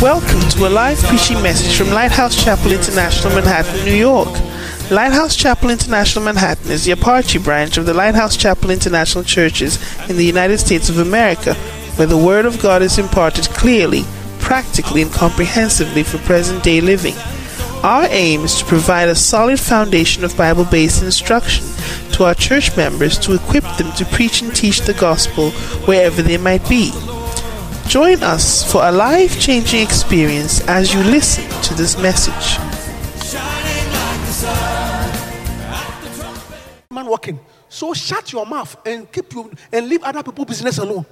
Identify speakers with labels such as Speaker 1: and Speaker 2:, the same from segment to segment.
Speaker 1: Welcome to a live preaching message from Lighthouse Chapel International, Manhattan, New York. Lighthouse Chapel International Manhattan is the Apache branch of the Lighthouse Chapel International Churches in the United States of America, where the Word of God is imparted clearly, practically, and comprehensively for present day living. Our aim is to provide a solid foundation of Bible based instruction to our church members to equip them to preach and teach the gospel wherever they might be. Join us for a life changing experience as you listen to this message.
Speaker 2: man walking. So shut your mouth and keep you and leave other people business alone.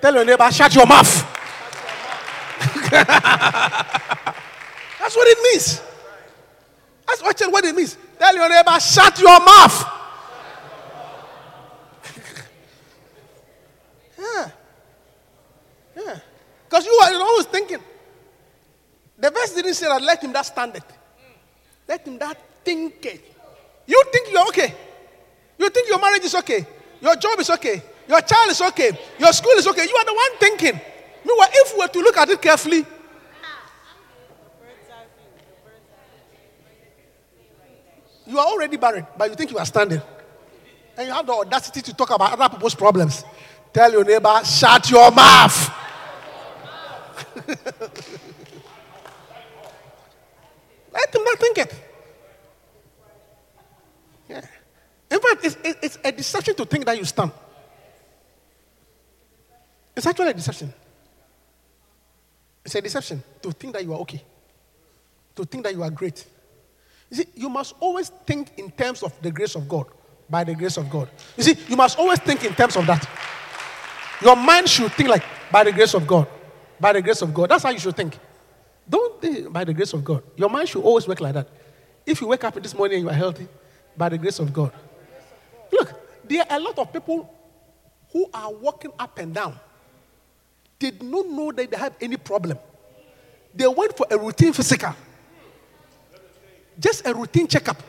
Speaker 2: Tell your neighbor, shut your mouth. That's what it means. That's what, what it means. Tell your neighbor, shut your mouth. yeah. Yeah. Because you are always thinking. The verse didn't say that let him that stand it. Let him that think it. You think you're okay. You think your marriage is okay. Your job is okay. Your child is okay. Your school is okay. You are the one thinking. Meanwhile, if we were to look at it carefully, you are already married, but you think you are standing. And you have the audacity to talk about other people's problems. Tell your neighbor, shut your mouth. Let him not think it. Yeah. In fact, it's, it's a deception to think that you stand. It's actually a deception. It's a deception to think that you are okay, to think that you are great. You see, you must always think in terms of the grace of God, by the grace of God. You see, you must always think in terms of that. Your mind should think like, by the grace of God, by the grace of God. That's how you should think. Don't think by the grace of God. Your mind should always work like that. If you wake up this morning and you are healthy, by the grace of God. Look, there are a lot of people who are walking up and down. Did not know that they have any problem. They went for a routine physical, just a routine checkup.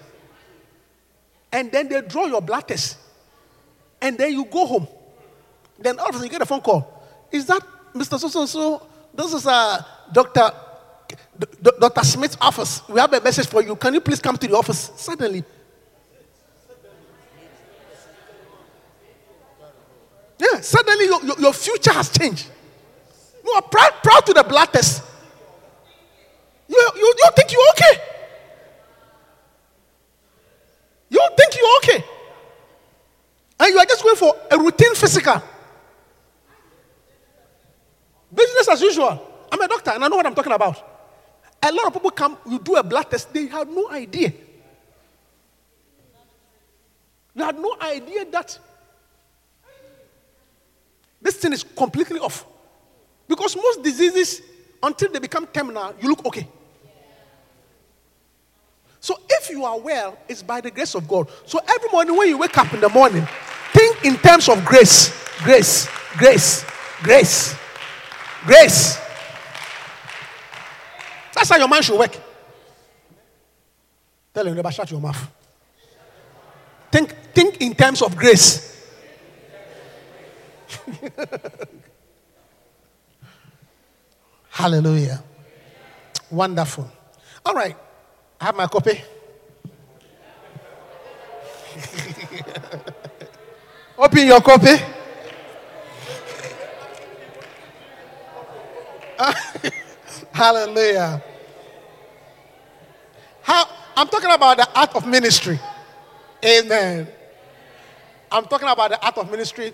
Speaker 2: And then they draw your blood test. And then you go home. Then all of a sudden you get a phone call. Is that Mr. So so so? This is uh, Dr. D- Dr. Smith's office. We have a message for you. Can you please come to the office? Suddenly, Yeah, suddenly your, your, your future has changed. You are proud, proud to the blood test. You, you, you think you're okay. You think you're okay. And you are just going for a routine physical. Business as usual. I'm a doctor and I know what I'm talking about. A lot of people come, you do a blood test, they have no idea. They had no idea that this thing is completely off. Because most diseases, until they become terminal, you look okay. So if you are well, it's by the grace of God. So every morning when you wake up in the morning, think in terms of grace, grace, grace, grace, grace. That's how your mind should work. Tell your neighbor, shut your mouth. Think, think in terms of grace. Hallelujah. Wonderful. All right. I have my copy. Open your copy. Hallelujah. How I'm talking about the art of ministry. Amen. I'm talking about the art of ministry.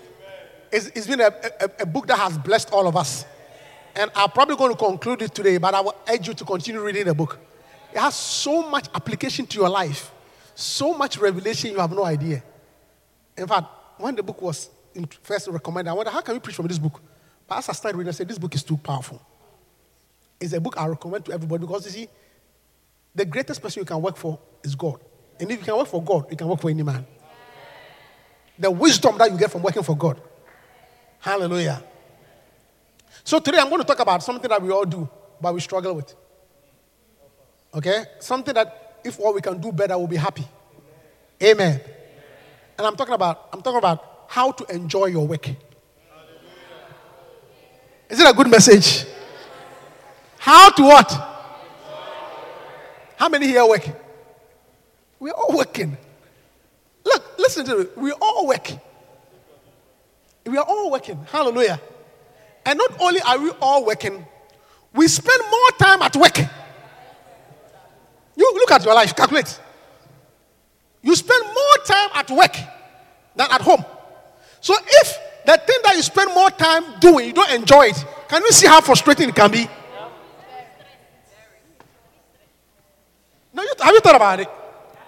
Speaker 2: It's, it's been a, a, a book that has blessed all of us. And I'm probably going to conclude it today, but I will urge you to continue reading the book. It has so much application to your life, so much revelation, you have no idea. In fact, when the book was first recommended, I wondered, how can we preach from this book? As I started reading, I said, this book is too powerful. It's a book I recommend to everybody because you see, the greatest person you can work for is God. And if you can work for God, you can work for any man. The wisdom that you get from working for God. Hallelujah. So today I'm going to talk about something that we all do, but we struggle with. Okay? Something that if all we can do better, we'll be happy. Amen. And I'm talking about I'm talking about how to enjoy your work. Is it a good message? How to what? How many here work? We're all working. Look, listen to it. We all work. We are all working. Hallelujah. And not only are we all working, we spend more time at work. You look at your life, calculate. You spend more time at work than at home. So if the thing that you spend more time doing, you don't enjoy it, can you see how frustrating it can be? No, you, have you thought about it?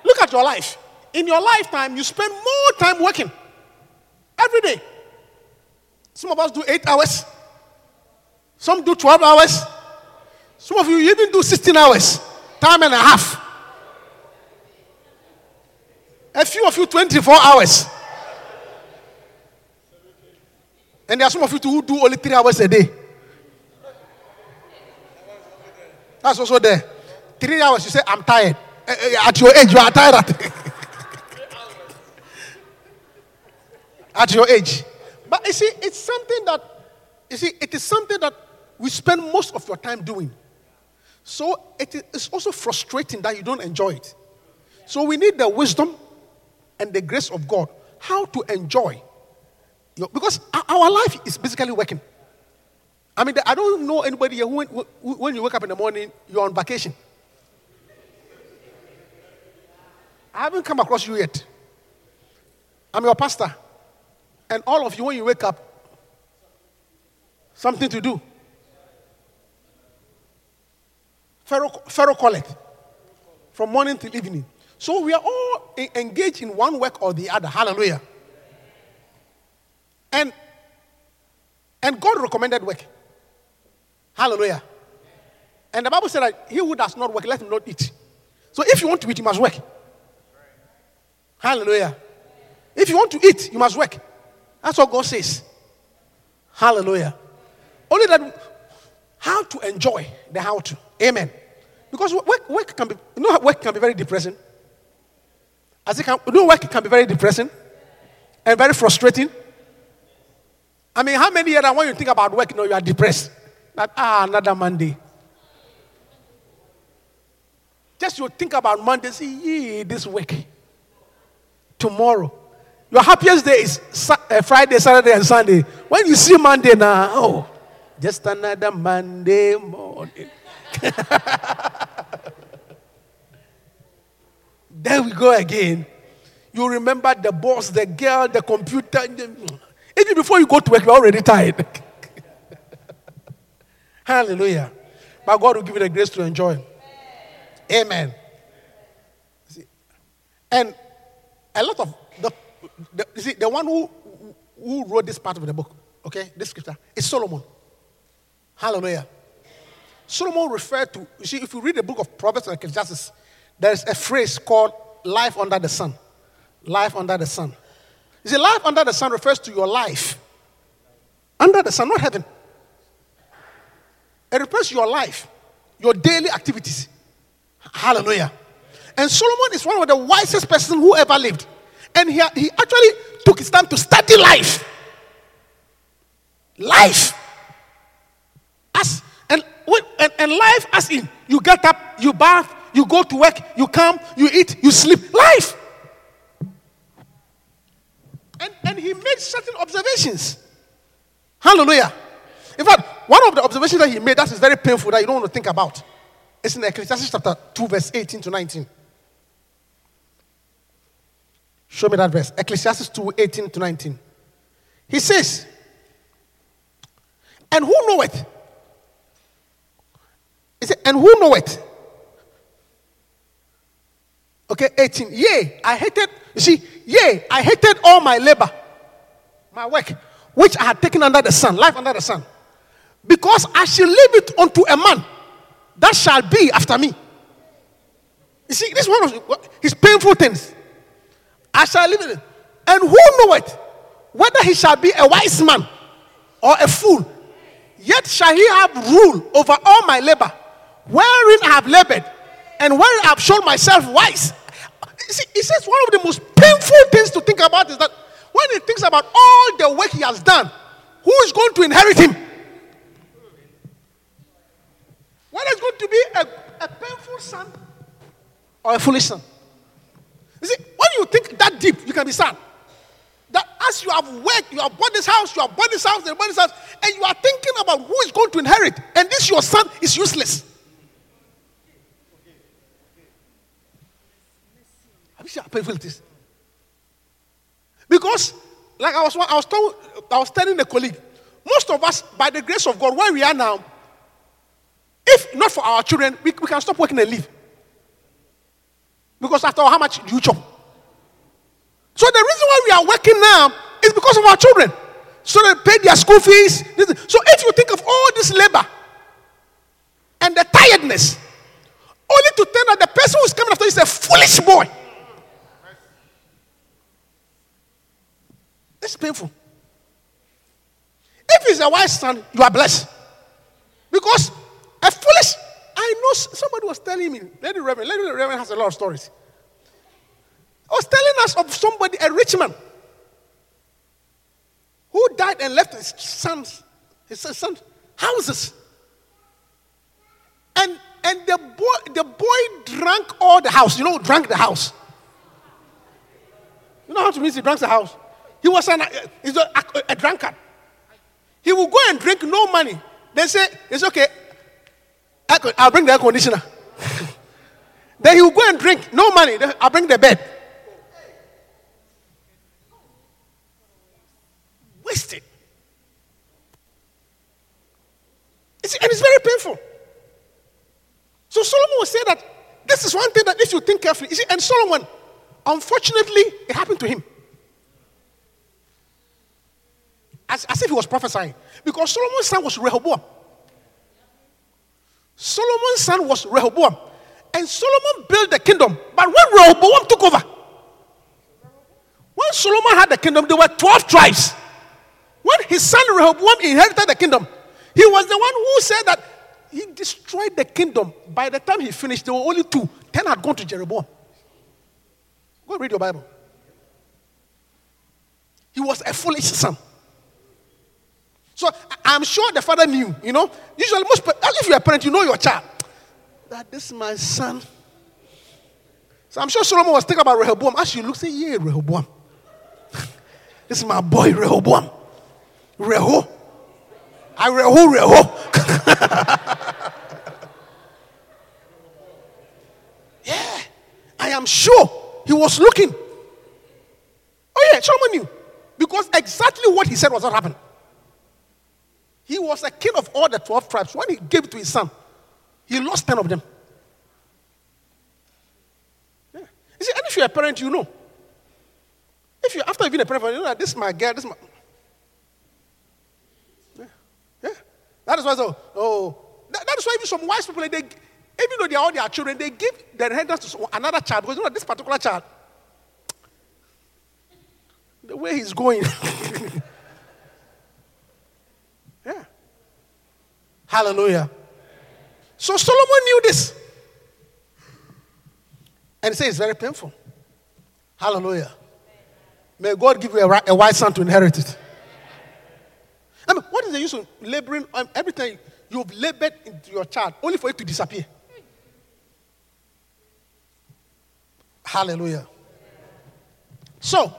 Speaker 2: Look at your life. In your lifetime, you spend more time working every day. Some of us do eight hours, some do 12 hours, some of you even do 16 hours, time and a half. A few of you 24 hours. And there are some of you who do only three hours a day. That's also there. Three hours, you say, I'm tired. Eh, eh, At your age, you are tired. At, at your age. But you see, it's something that, you see, it is something that we spend most of your time doing. So it is also frustrating that you don't enjoy it. So we need the wisdom and the grace of God how to enjoy. Because our- life is basically working. I mean, I don't know anybody who- when you wake up in the morning, you're on vacation. I haven't come across you yet. I'm your pastor. And all of you, when you wake up, something to do. Call it from morning till evening. So we are all engaged in one work or the other. Hallelujah. And and God recommended work. Hallelujah. And the Bible said that he who does not work, let him not eat. So if you want to eat, you must work. Hallelujah. If you want to eat, you must work. That's what God says. Hallelujah. Only that how to enjoy the how to. Amen. Because work, work can be, you know, work can be very depressing. As it can, you know, work can be very depressing and very frustrating. I mean, how many years when you think about work, you know, you are depressed? That ah, another Monday. Just you think about Monday, see, this week, tomorrow. Your happiest day is uh, Friday, Saturday, and Sunday. When you see Monday now, oh, just another Monday morning. there we go again. You remember the boss, the girl, the computer. Even before you go to work, you're already tired. Hallelujah. But God will give you the grace to enjoy. Amen. See, And a lot of the, the see, the one who, who wrote this part of the book, okay, this scripture, is Solomon. Hallelujah. Solomon referred to, you see, if you read the book of Proverbs and Ecclesiastes, there's a phrase called life under the sun. Life under the sun. You see, life under the sun refers to your life. Under the sun, not heaven. It refers to your life, your daily activities. Hallelujah. And Solomon is one of the wisest persons who ever lived. And he, he actually took his time to study life. Life. When- and, and life as in you get up, you bath, you go to work, you come, you eat, you sleep. Life. And, and he made certain observations. Hallelujah. In fact, one of the observations that he made that is very painful that you don't want to think about. It's in Ecclesiastes chapter 2, verse 18 to 19. Show me that verse. Ecclesiastes 2, 18 to 19. He says, And who knoweth? He said, And who knoweth? Okay, 18. Yea, I hated, you see, yea, I hated all my labor, my work, which I had taken under the sun, life under the sun, because I shall leave it unto a man that shall be after me. You see, this is one of his painful things. I shall leave it. And who knoweth whether he shall be a wise man or a fool? Yet shall he have rule over all my labor, wherein I have labored, and wherein I have shown myself wise. See, he says one of the most painful things to think about is that when he thinks about all the work he has done, who is going to inherit him? Whether it's going to be a, a painful son or a foolish son. You see, when you think that deep, you can be sad. That as you have worked, you have bought this house, you have bought this house, you have bought this house, and you are thinking about who is going to inherit, and this your son is useless. Have you seen how painful it is? Because, like I was, I was, told, I was telling a colleague, most of us, by the grace of God, where we are now, if not for our children, we, we can stop working and leave. Because after all, how much do you chop? So the reason why we are working now is because of our children. So they pay their school fees. So if you think of all this labor and the tiredness, only to tell that the person who's coming after you is a foolish boy. It's painful. If he's a wise son, you are blessed. Because a foolish, I know somebody was telling me, Lady Reverend, Lady Reverend has a lot of stories. I was telling us of somebody, a rich man, who died and left his sons, his sons, houses. And and the boy, the boy drank all the house. You know, drank the house. You know how to mean he drank the house? He was an, uh, a, a, a drunkard. He will go and drink no money. They say, it's okay. I'll bring the air conditioner. then he will go and drink no money. I'll bring the bed. Wasted. It's, and it's very painful. So Solomon will say that this is one thing that if you think carefully, you see, and Solomon, unfortunately, it happened to him. As, as if he was prophesying. Because Solomon's son was Rehoboam. Solomon's son was Rehoboam. And Solomon built the kingdom. But when Rehoboam took over, when Solomon had the kingdom, there were 12 tribes. When his son Rehoboam inherited the kingdom, he was the one who said that he destroyed the kingdom. By the time he finished, there were only two. Ten had gone to Jeroboam. Go read your Bible. He was a foolish son. So I'm sure the father knew, you know. Usually, most if you're a parent, you know your child. That this is my son. So I'm sure Solomon was thinking about Rehoboam. As you look, say, yeah, Rehoboam. this is my boy, Rehoboam. Reho. I Reho, Reho. yeah. I am sure he was looking. Oh, yeah, Solomon knew. Because exactly what he said was what happened. He was a king of all the 12 tribes. When he gave it to his son, he lost 10 of them. Yeah. You see, and if you're a parent, you know. If you after you've been a parent, you know this is my girl, this is my. Yeah. yeah. That is why so, oh, that, that is why even some wise people, they, even though they are all their children, they give their inheritance to another child because you know this particular child, the way he's going. Hallelujah. So Solomon knew this. And he said it's very painful. Hallelujah. May God give you a, a wise son to inherit it. I mean, what is the use of laboring um, every time you've labored into your child only for it to disappear? Hallelujah. So,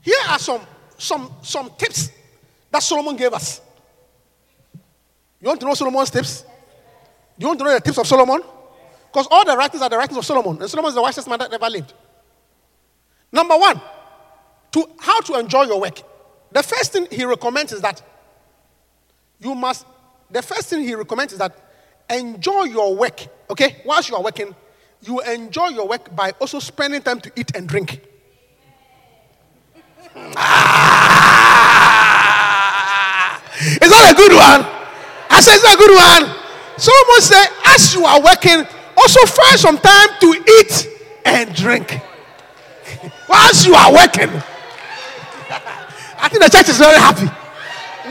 Speaker 2: here are some some some tips that Solomon gave us. You want to know Solomon's tips? You want to know the tips of Solomon? Because all the writings are the writings of Solomon, and Solomon is the wisest man that ever lived. Number one, to how to enjoy your work. The first thing he recommends is that you must. The first thing he recommends is that enjoy your work. Okay, whilst you are working, you enjoy your work by also spending time to eat and drink. Ah! Is that a good one? I said, it's a good one. Someone said, as you are working, also find some time to eat and drink. Whilst you are working, I think the church is very happy.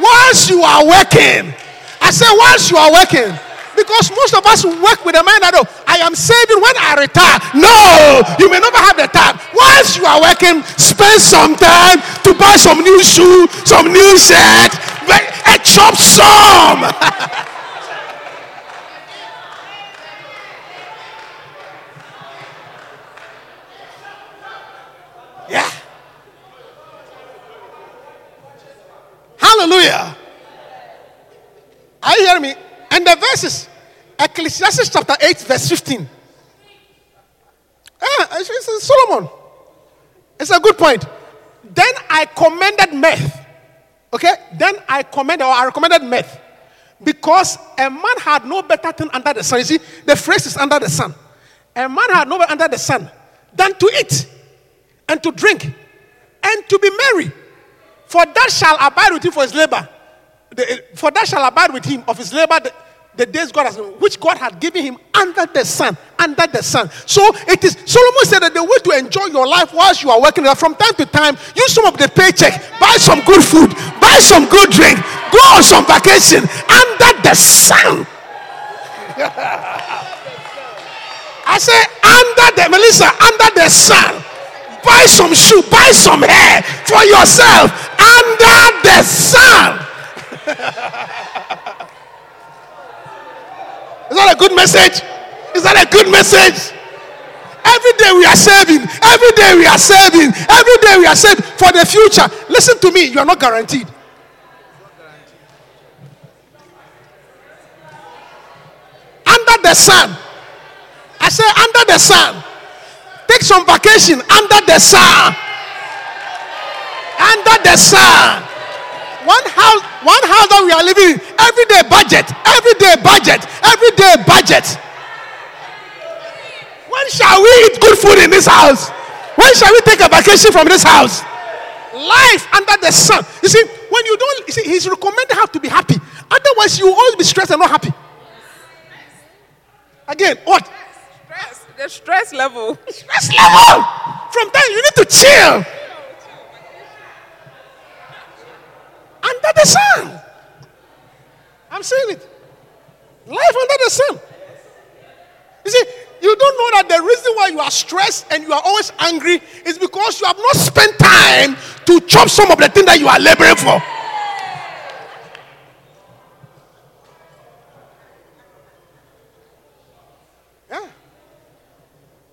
Speaker 2: Once you are working, I said, once you are working, because most of us work with the mind that, oh, I am saving when I retire. No, you may never have the time. Once you are working, spend some time to buy some new shoe, some new shirt, and chop some. yeah. Hallelujah. Are you hearing me? And the verses, Ecclesiastes chapter 8, verse 15. Ah, it's, Solomon. It's a good point. Then I commended meth. Okay? Then I commended, or I recommended meth. Because a man had no better thing under the sun. You see, the phrase is under the sun. A man had no better under the sun than to eat and to drink and to be merry. For that shall abide with him for his labor. The- for that shall abide with him of his labor the, the days God has which God had given him under the sun. Under the sun. So it is Solomon said that the way to enjoy your life whilst you are working that from time to time, use some of the paycheck, buy some good food, buy some good drink, go on some vacation under the sun. I say under the Melissa, under the sun. Buy some shoe, buy some hair for yourself under the sun. Is that a good message? Is that a good message? Every day we are saving. Every day we are saving. Every day we are saving for the future. Listen to me, you are not guaranteed. Under the sun. I say under the sun. Take some vacation under the sun. Under the sun. One house, one house that we are living in, everyday budget, everyday budget, everyday budget. When shall we eat good food in this house? When shall we take a vacation from this house? Life under the sun. You see, when you don't, you see, he's recommending how to be happy. Otherwise, you will always be stressed and not happy. Again, what?
Speaker 3: Stress, the stress level.
Speaker 2: Stress level. From time you need to chill. Under the sun. I'm saying it. Life under the sun. You see, you don't know that the reason why you are stressed and you are always angry is because you have not spent time to chop some of the thing that you are laboring for. Yeah.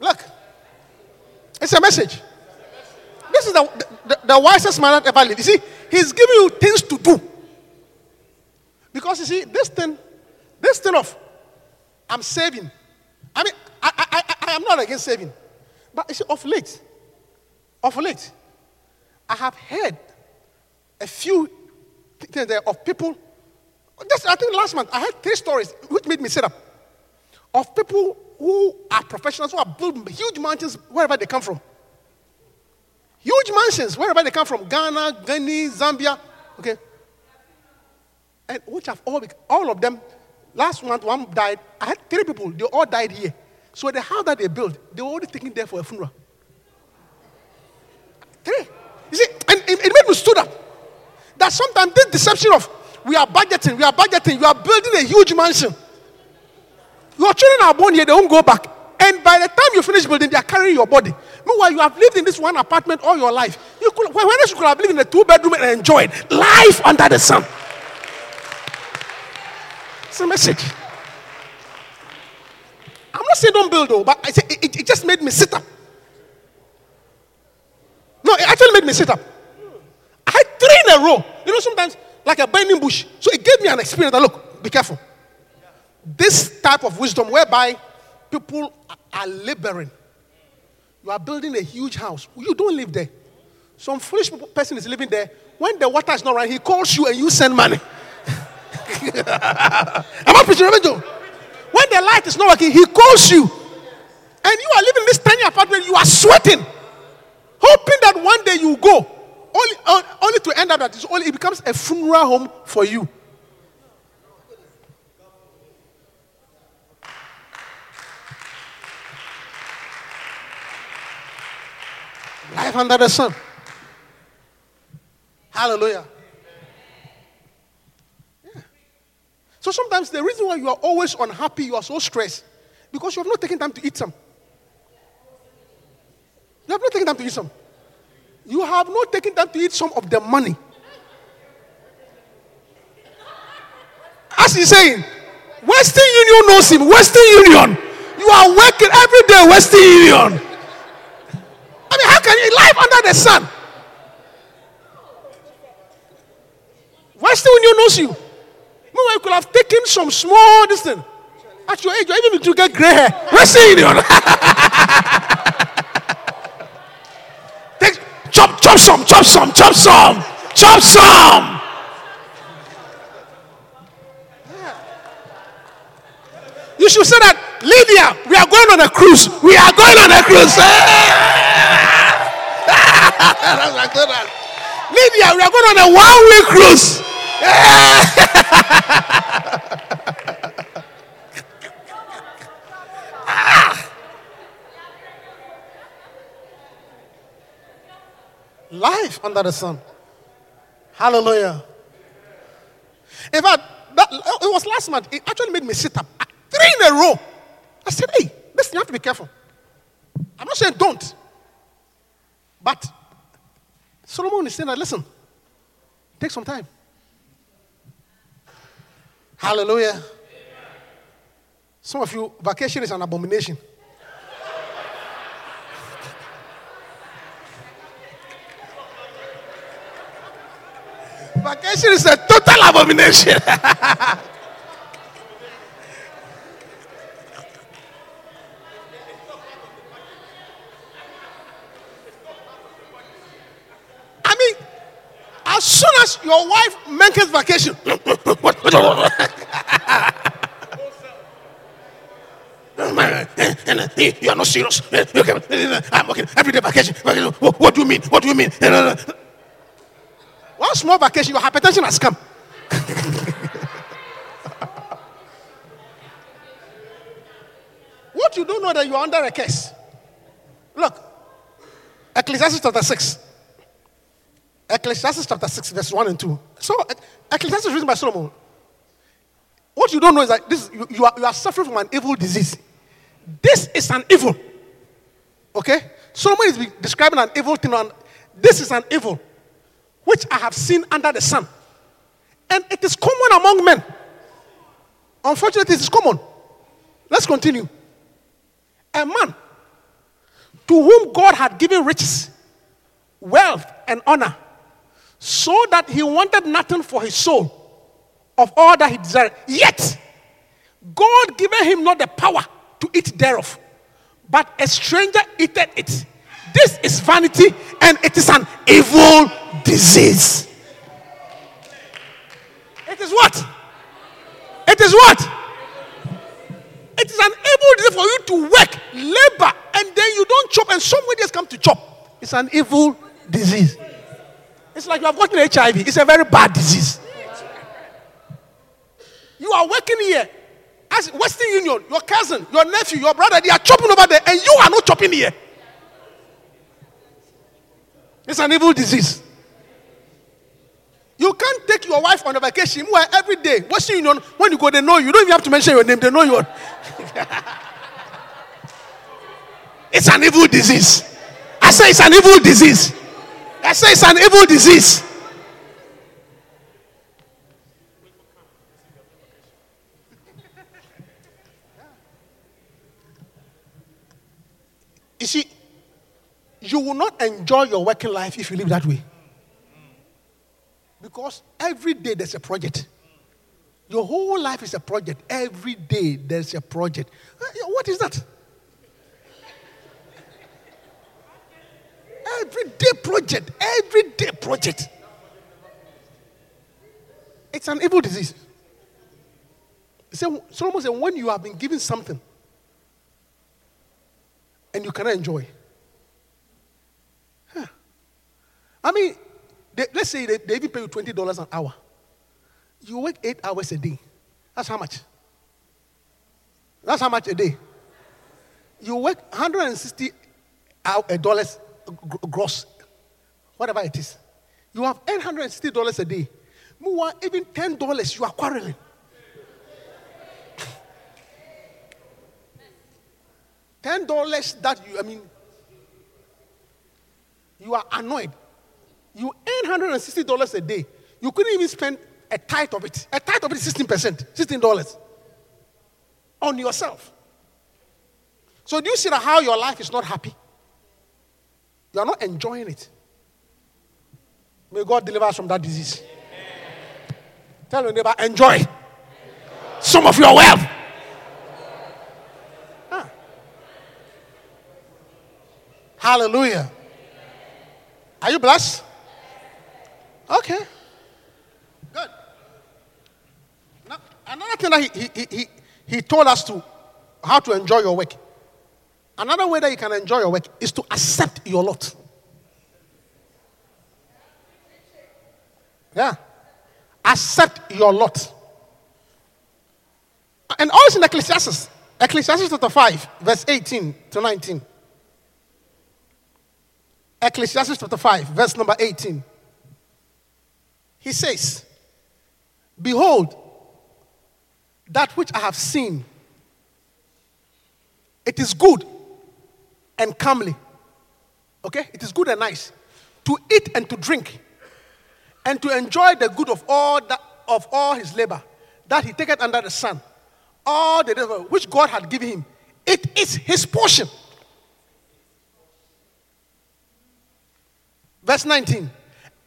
Speaker 2: Look, it's a message. This is the, the, the wisest man that ever lived. You see, he's giving you things to do. Because you see, this thing, this thing of I'm saving. I mean, I, I, I, am not against saving. But you see, of late, of late, I have heard a few things there of people. Just, I think last month, I heard three stories which made me sit up. Of people who are professionals who are building huge mountains wherever they come from. Huge mansions wherever they come from Ghana, Guinea, Zambia. Okay. And which have all, all of them, last month one died. I had three people, they all died here. So the house that they built, they were already taken there for a funeral. Three. You see, and it, made me stood up. That sometimes this deception of we are budgeting, we are budgeting, you are building a huge mansion. Your children are born here, they won't go back. And by the time you finish building, they are carrying your body. Meanwhile, you have lived in this one apartment all your life. You could, when else you could have lived in a two bedroom and enjoyed life under the sun. It's a message. I'm not saying don't build though, but I say it, it- it just made me sit up. No, it actually made me sit up. I had three in a row. You know, sometimes like a burning bush. So it gave me an experience that look, be careful. This type of wisdom whereby people are- are laboring. You are building a huge house. You don't live there. Some foolish person is living there. When the water is not right, he calls you and you send money. Am I preaching? When the light is not working, he calls you. And you are living in this tiny apartment, you are sweating. Hoping that one day you go. Only, uh, only to end up that it's only, it becomes a funeral home for you. Life under the sun. Hallelujah. Yeah. So sometimes the reason why you are always unhappy, you are so stressed, because you have not taken time to eat some. You have not taken time to eat some. You have not taken time to eat some of the money. As he's saying, Western Union knows him. Western Union. You are working every day, Western Union. I mean, how can you live under the sun? Western Union knows you. Meanwhile, you could have taken some small distance. At your age, or even if you get gray hair. Western Union. Take, chop, chop some, chop some, chop some, chop some. You should say that, Lydia, we are going on a cruise. We are going on a cruise. That's. Lydia, we are going on a one week cruise. Ah. Life under the sun. Hallelujah. In fact, that, it was last month. It actually made me sit up three in a row. I said, hey, listen, you have to be careful. I'm not saying don't. But Solomon is saying that, listen, take some time. Hallelujah. Some of you, vacation is an abomination. vacation is a total abomination. I mean, as soon as your wife mentions vacation, you are not serious. Eh, eh, eh, I'm working every day vacation. What, what do you mean? What do you mean? One small vacation, your hypertension has come. what you don't know that you are under a curse. Look, Ecclesiastes chapter 6. Ecclesiastes chapter 6, verse 1 and 2. So, Ecclesiastes is written by Solomon. What you don't know is that this, you, you, are, you are suffering from an evil disease. This is an evil. Okay? Solomon is describing an evil thing. And this is an evil which I have seen under the sun. And it is common among men. Unfortunately, it is common. Let's continue. A man to whom God had given riches, wealth, and honor, so that he wanted nothing for his soul of all that he desired. Yet, God given him not the power to eat thereof, but a stranger eateth it. This is vanity and it is an evil disease. It is what? It is what? It is an evil disease for you to work, labor, and then you don't chop, and somebody else come to chop. It's an evil disease. It's like you have gotten HIV. It's a very bad disease. You are working here as Western Union, your cousin, your nephew, your brother, they are chopping over there, and you are not chopping here. It's an evil disease. You can't take your wife on a vacation where every day, Western Union, when you go, they know you. You don't even have to mention your name, they know you. it's an evil disease. I say it's an evil disease. I say it's an evil disease. You see, you will not enjoy your working life if you live that way. Because every day there's a project. Your whole life is a project. Every day there's a project. Uh, What is that? Everyday project. Everyday project. It's an evil disease. Said, Solomon said, when you have been given something and you cannot enjoy, huh. I mean, they, let's say they, they even pay you $20 an hour. You work eight hours a day. That's how much? That's how much a day? You work 160 hou- uh, dollars gr- gross, whatever it is. You have $860 a day. Meanwhile, even $10 you are quarreling. $10 that you, I mean, you are annoyed. You earn $160 a day. You couldn't even spend a tithe of it. A tithe of it is 16%, $16 on yourself. So do you see how your life is not happy? You are not enjoying it. May God deliver us from that disease. Tell your neighbor, enjoy some of your wealth. Ah. Hallelujah. Are you blessed? Okay. Good. Now, another thing that he, he, he, he told us to how to enjoy your work. Another way that you can enjoy your work is to accept your lot. Yeah. Accept your lot. And also in Ecclesiastes, Ecclesiastes chapter 5, verse 18 to 19. Ecclesiastes chapter 5, verse number 18. He says, Behold, that which I have seen, it is good and calmly. Okay? It is good and nice to eat and to drink and to enjoy the good of all that, of all his labor that he taketh under the sun. All the labor which God had given him. It is his portion. Verse 19.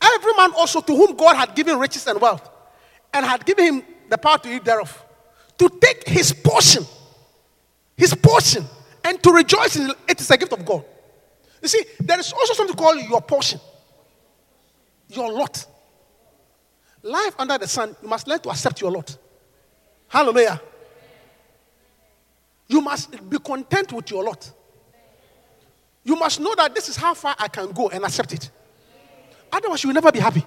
Speaker 2: Every man also to whom God had given riches and wealth, and had given him the power to eat thereof, to take his portion, his portion, and to rejoice in it, is a gift of God. You see, there is also something called your portion, your lot. Life under the sun, you must learn to accept your lot. Hallelujah. You must be content with your lot. You must know that this is how far I can go and accept it. Otherwise, you will never be happy.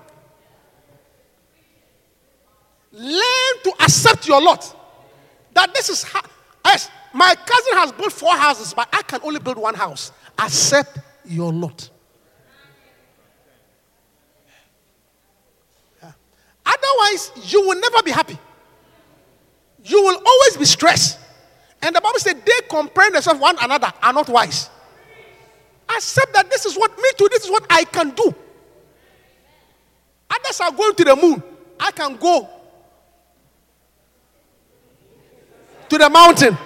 Speaker 2: Learn to accept your lot. That this is how, my cousin has built four houses, but I can only build one house. Accept your lot. Yeah. Otherwise, you will never be happy. You will always be stressed. And the Bible said they compare themselves one another are not wise. Accept that this is what me too, this is what I can do. Others are going to the moon. I can go to the mountain.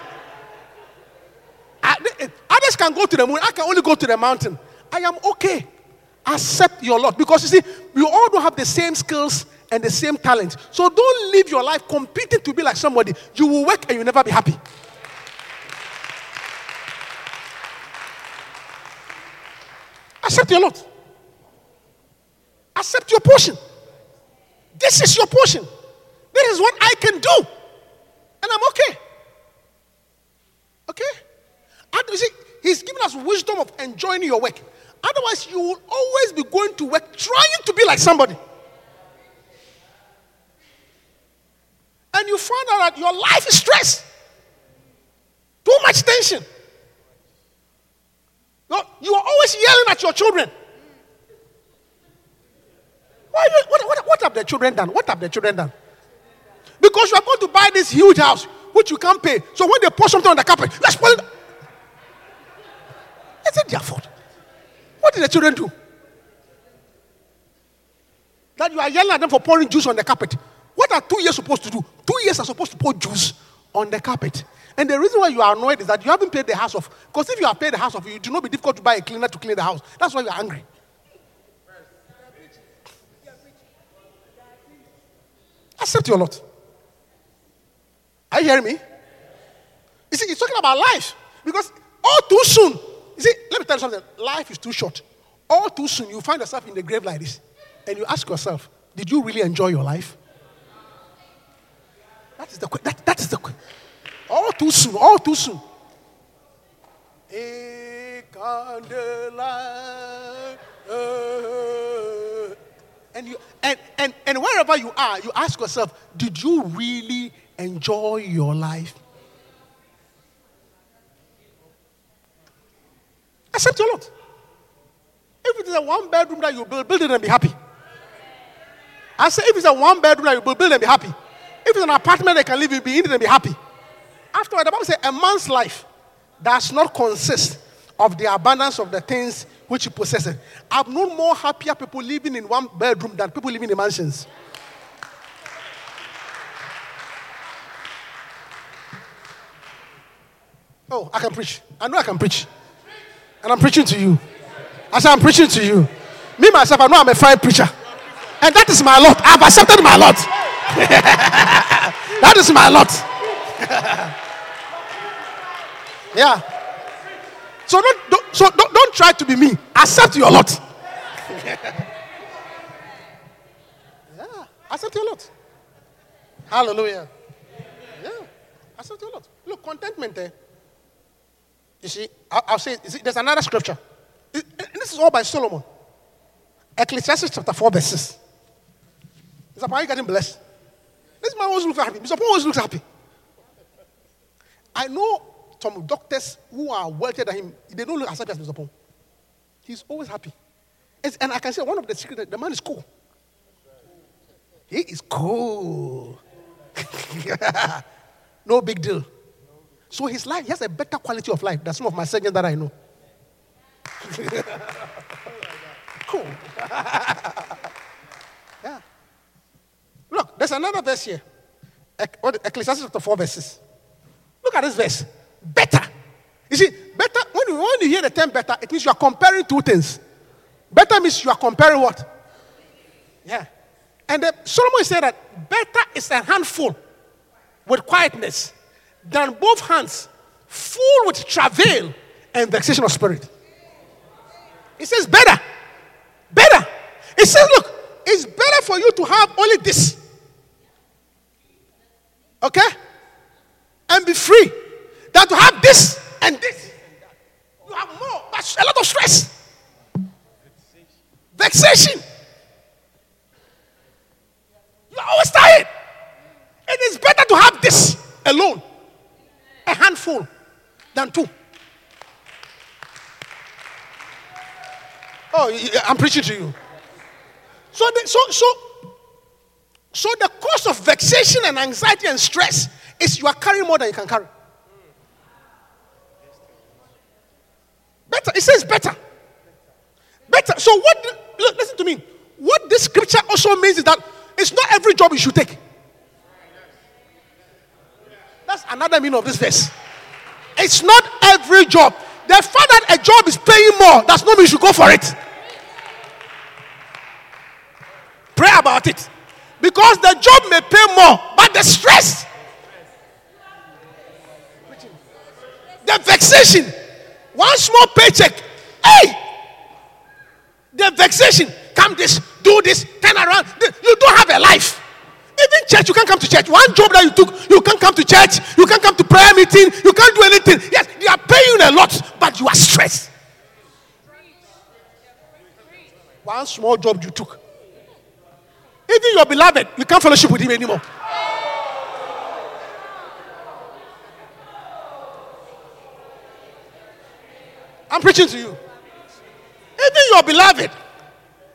Speaker 2: Others can go to the moon. I can only go to the mountain. I am okay. Accept your lot. Because you see, we all don't have the same skills and the same talent. So don't live your life competing to be like somebody. You will work and you'll never be happy. Accept your lot. Accept your portion. This is your portion. This is what I can do. And I'm okay. Okay? You see, he's given us wisdom of enjoying your work. Otherwise, you will always be going to work trying to be like somebody. And you find out that your life is stress. Too much tension. You are always yelling at your children. Why, what, what, what have the children done? What have the children done? Because you are going to buy this huge house, which you can't pay. So when they pour something on the carpet, you are spoiling. Is it their fault? What did the children do? That you are yelling at them for pouring juice on the carpet. What are two years supposed to do? Two years are supposed to pour juice on the carpet. And the reason why you are annoyed is that you haven't paid the house off. Because if you have paid the house off, it will not be difficult to buy a cleaner to clean the house. That's why you are angry. Accept your lot. Are you hearing me? You see, he's talking about life. Because all too soon, you see, let me tell you something. Life is too short. All too soon, you find yourself in the grave like this. And you ask yourself, did you really enjoy your life? That is the question. that, that is the que- all too soon, all too soon. And you and, and and wherever you are, you ask yourself, did you really enjoy your life? Accept your lot. If it is a one bedroom that you build, build it and be happy. I say, if it's a one bedroom that you build, build and be happy. If it's an apartment that can live in, be in it and be happy. After all, the Bible says a man's life does not consist of the abundance of the things which he possesses. I've known more happier people living in one bedroom than people living in mansions. Oh, I can preach. I know I can preach. And I'm preaching to you. I said, I'm preaching to you. Me, myself, I know I'm a fine preacher. And that is my lot. I've accepted my lot. that is my lot. yeah. So don't, don't, so don't, don't try to be me. Accept your lot. yeah. Accept your lot. Hallelujah. Yeah. Accept your lot. Look, contentment. Eh? You see, I'll, say, see, there's another scripture. This is all by Solomon. Ecclesiastes chapter 4, verse 6. Mr. Paul, you getting blessed? This man always looks happy. Mr. Paul always looks happy. I know some doctors who are wealthier than him, they don't look as happy as Mr. Paul. He's always happy. It's- and I can say one of the secrets, the man is cool. He is cool. no big deal. So his life, he has a better quality of life than some of my surgeons that I know. cool. yeah. Look, there's another verse here. Ecclesiastes chapter 4 verses. Look at this verse. Better. You see, better, when you, when you hear the term better, it means you are comparing two things. Better means you are comparing what? Yeah. And the, Solomon said that better is a handful with quietness than both hands full with travail and vexation of spirit. He says, better. Better. He says, look, it's better for you to have only this. Okay? And be free than to have this and this. You have more, but a lot of stress. Vexation. You're always tired. It is better to have this alone, a handful, than two. Oh, I'm preaching to you. So, the, so, so, so the cause of vexation and anxiety and stress is you are carrying more than you can carry. Better. It says better. Better. So what? Look, listen to me. What this scripture also means is that it's not every job you should take. That's another meaning of this verse. It's not every job. The fact that a job is paying more does not mean you should go for it. Pray about it. Because the job may pay more, but the stress, the vexation, one small paycheck, hey, the vexation, come this, do this, turn around. You don't have a life. Even church, you can't come to church. One job that you took, you can't come to church, you can't come to prayer meeting, you can't do anything. Yes, they are paying a lot, but you are stressed. One small job you took. Even your beloved, you can't fellowship with him anymore. I'm preaching to you. Even your beloved,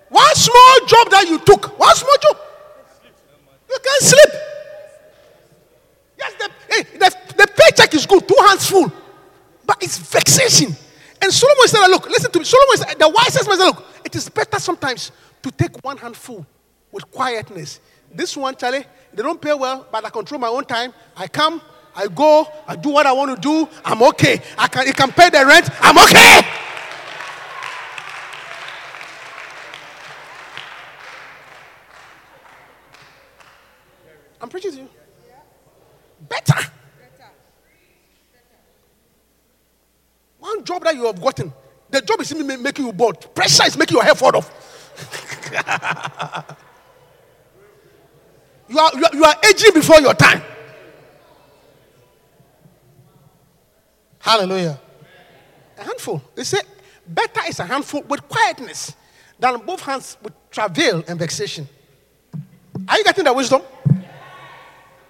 Speaker 2: one small job that you took, one small job, you can't sleep. Yes, the, hey, the, the paycheck is good, two hands full, but it's vexation. And Solomon said, Look, listen to me. Solomon said, the wisest man said, Look, it is better sometimes to take one handful with quietness. This one, Charlie, they don't pay well, but I control my own time. I come, I go, I do what I want to do. I'm okay. I can, it can pay the rent. I'm okay. Preaching to you. Better. One job that you have gotten, the job is making you bored. Pressure is making your hair fall off. you, are, you, are, you are aging before your time. Hallelujah. A handful. They say better is a handful with quietness than both hands with travail and vexation. Are you getting the wisdom?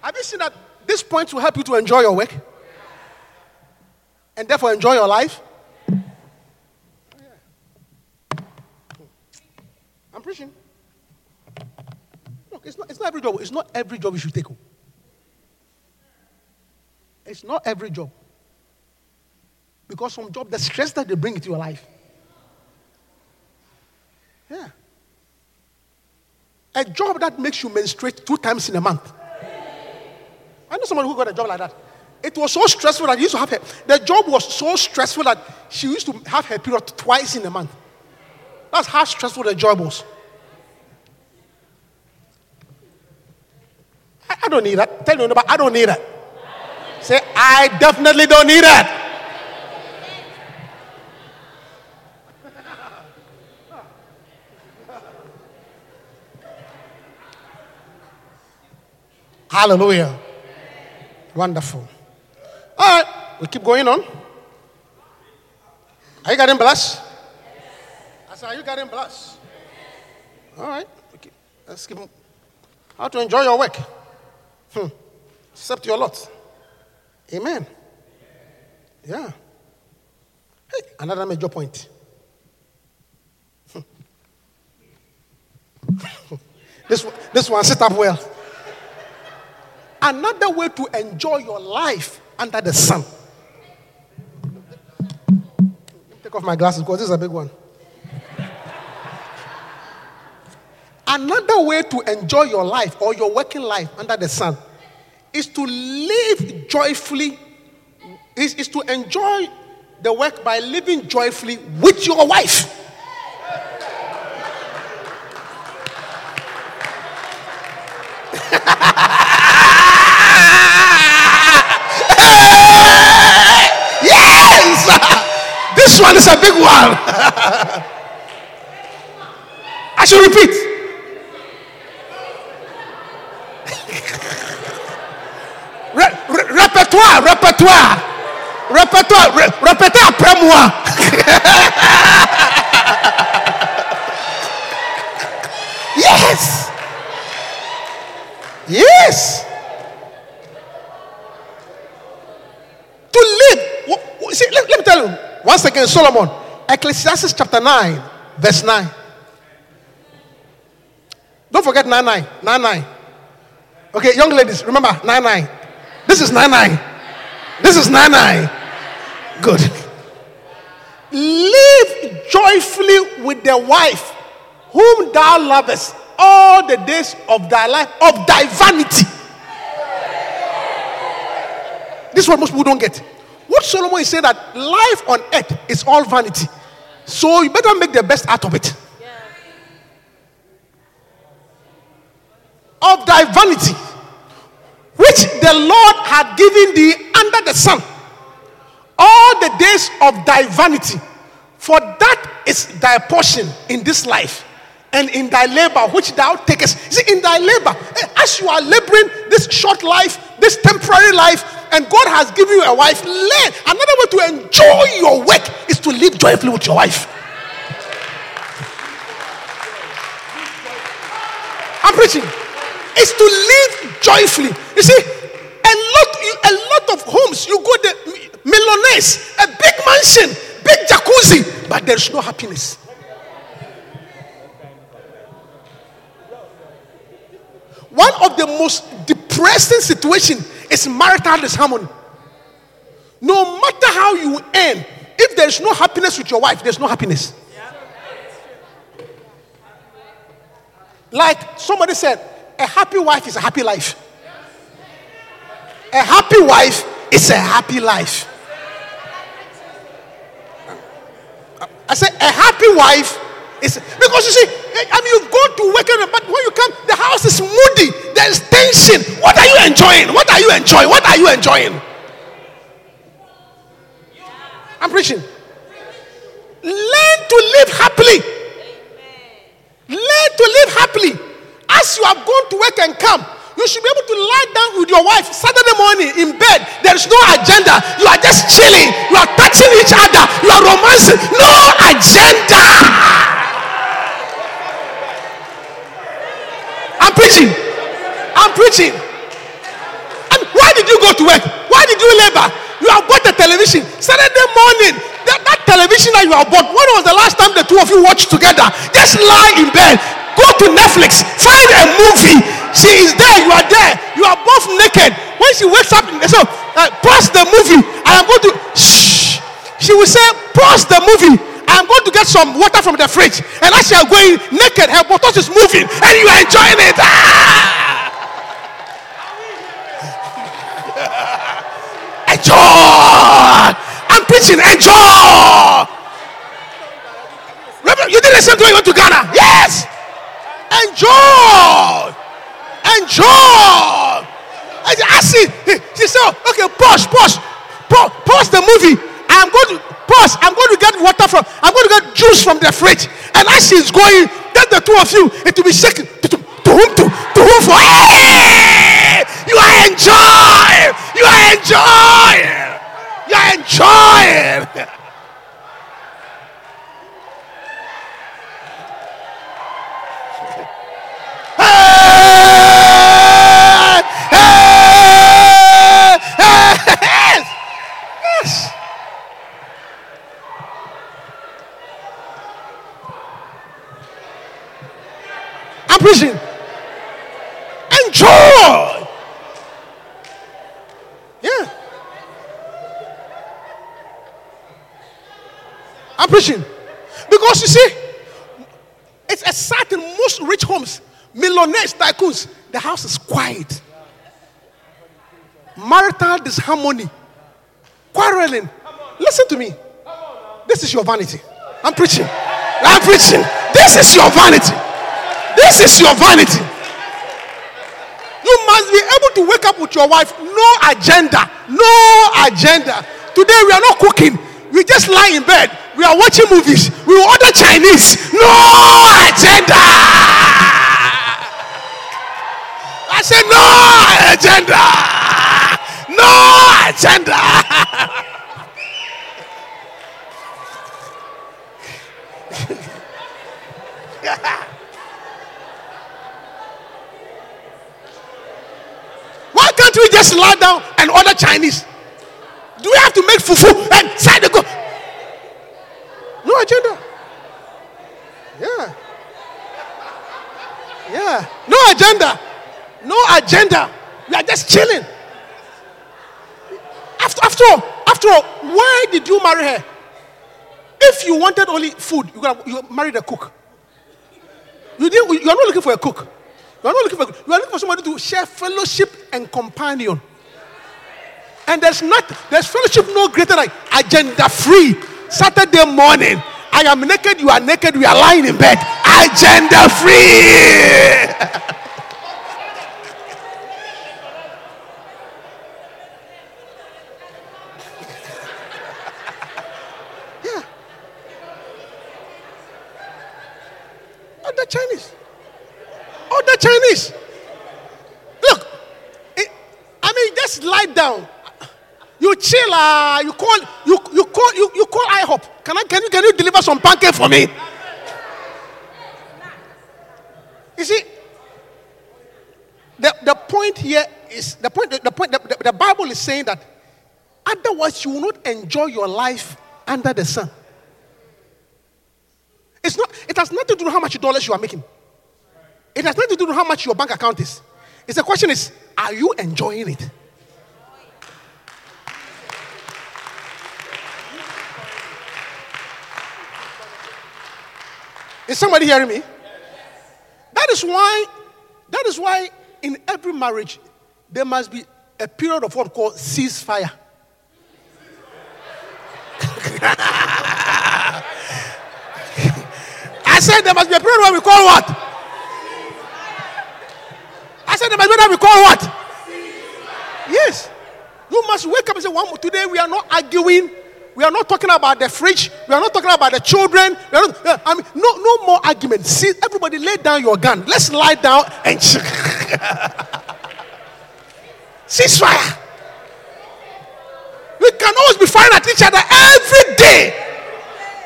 Speaker 2: Have you seen that this point will help you to enjoy your work? And therefore enjoy your life? I'm preaching. Look, it's not, it's not every job. It's not every job you should take. oh. It's not every job. Because some job, the stress that they bring into your life. Yeah. A job that makes you menstruate two times in a month. I know someone who got a job like that. It was so stressful that used to have her. The job was so stressful that she used to have her period twice in a month. That's how stressful the job was. I, I don't need that. Tell your neighbor, I don't need that. Say, I definitely don't need that. Hallelujah. Wonderful. All right, we keep going on. Are you getting blessed? I said, Are you getting blessed? All right. Okay. Let's keep on. how to enjoy your work. Hmm. Accept your lot. Amen. Yeah. Hey, another major point. This, this one, sit up well. Another way to enjoy your life under the sun. Take off my glasses because this is a big one. Another way to enjoy your life or your working life under the sun is to live joyfully, is, is to enjoy the work by living joyfully with your wife. This one is a big one. I should repeat. Re- re- répertoire, répertoire. Répertoire, ré- répétez après moi. yes. Yes. to live. See, let, let me tell you once again, Solomon, Ecclesiastes chapter 9, verse 9. Don't forget 9 9. 9 9. Okay, young ladies, remember 9 9. This is 9 9. This is 9 9. Good. Live joyfully with the wife whom thou lovest all the days of thy life, of thy vanity. This is what most people don't get. What Solomon is saying that life on earth is all vanity. So you better make the best out of it. Of thy vanity, which the Lord had given thee under the sun, all the days of thy vanity, for that is thy portion in this life and in thy labor which thou takest. See, in thy labor, eh, as you are laboring this short life, this temporary life, and God has given you a wife, learn. Another way to enjoy your work is to live joyfully with your wife. I'm preaching. Is to live joyfully. You see, a lot, a lot of homes, you go mi- millionaires, a big mansion, big jacuzzi, but there's no happiness. One of the most depressing situations is marital disharmony. No matter how you end, if there is no happiness with your wife, there's no happiness. Like somebody said, a happy wife is a happy life. A happy wife is a happy life. I said, a happy wife is because you see, I mean, you go to work, and- but when you come, the house is moody. There is tension. What are you enjoying? What are you enjoying? What are you enjoying? I'm preaching. Learn to live happily. Learn to live happily. As you have gone to work and come, you should be able to lie down with your wife Saturday morning in bed. There is no agenda. You are just chilling. You are touching each other. You are romancing. No agenda. I'm preaching. I'm preaching. And why did you go to work? Why did you labor? You have bought a television. Saturday morning, that, that television that you have bought, when was the last time the two of you watched together? Just lie in bed. Go to Netflix. Find a movie. She is there. You are there. You are both naked. When she wakes up, so uh, pause the movie. I am going to shh, she will say, pause the movie. I'm going to get some water from the fridge. And as you are going naked, her bottom is moving and you are enjoying it. Ah! enjoy. I'm preaching, enjoy. Reverend, you didn't listen to when you went to Ghana. Yes. Enjoy. Enjoy. I, see. She said, okay, pause, pause, pause the movie. I'm going to pause. I'm going to get water from, I'm going to get juice from the fridge. And as she's going, then the two of you, it will be shaking. To, to, to whom to, to whom for? Hey! You are enjoying. You are enjoying. You are enjoying. Hey! Hey! Hey! Yes. I'm preaching. Enjoy. Yeah. I'm preaching. Because you see, it's a sight in most rich homes, millionaires, tycoons. The house is quiet. Marital disharmony, quarreling. Listen to me. This is your vanity. I'm preaching. I'm preaching. This is your vanity. This is your vanity. You must be able to wake up with your wife. No agenda. No agenda. Today we are not cooking. We just lie in bed. We are watching movies. We will order Chinese. No agenda. I said no agenda. No agenda. Why can't we just lie down and order Chinese? Do we have to make fufu and side go? No agenda. Yeah. Yeah. No agenda. No agenda. We are just chilling. After, after all, after all, why did you marry her? If you wanted only food, you could you married a cook. You didn't. You are not looking for a cook. You are not looking for. a cook. You are looking for somebody to share fellowship and companion. And there's not. There's fellowship no greater than agenda free. Saturday morning, I am naked. You are naked. We are lying in bed. Agenda free. yeah. Order Chinese. Order Chinese. Look, it, I mean, just lie down. You chill. Uh, you call. You you call. You, you call IHOP. Can I? Can you? Can you deliver some pancake me? You see, the, the point here is the point. The point. The, the, the Bible is saying that otherwise you will not enjoy your life under the sun. It's not. It has nothing to do with how much dollars you are making. It has nothing to do with how much your bank account is. It's the question is, are you enjoying it? Is somebody hearing me? That is why, that is why in every marriage there must be a period of what called ceasefire. I said there must be a period where we call what? I said there must be a period we call what? Yes. You must wake up and say, one. Today we are not arguing. We are not talking about the fridge. We are not talking about the children. Not, I mean, no, no more arguments. See, everybody lay down your gun. Let's lie down and ceasefire. We can always be firing at each other every day.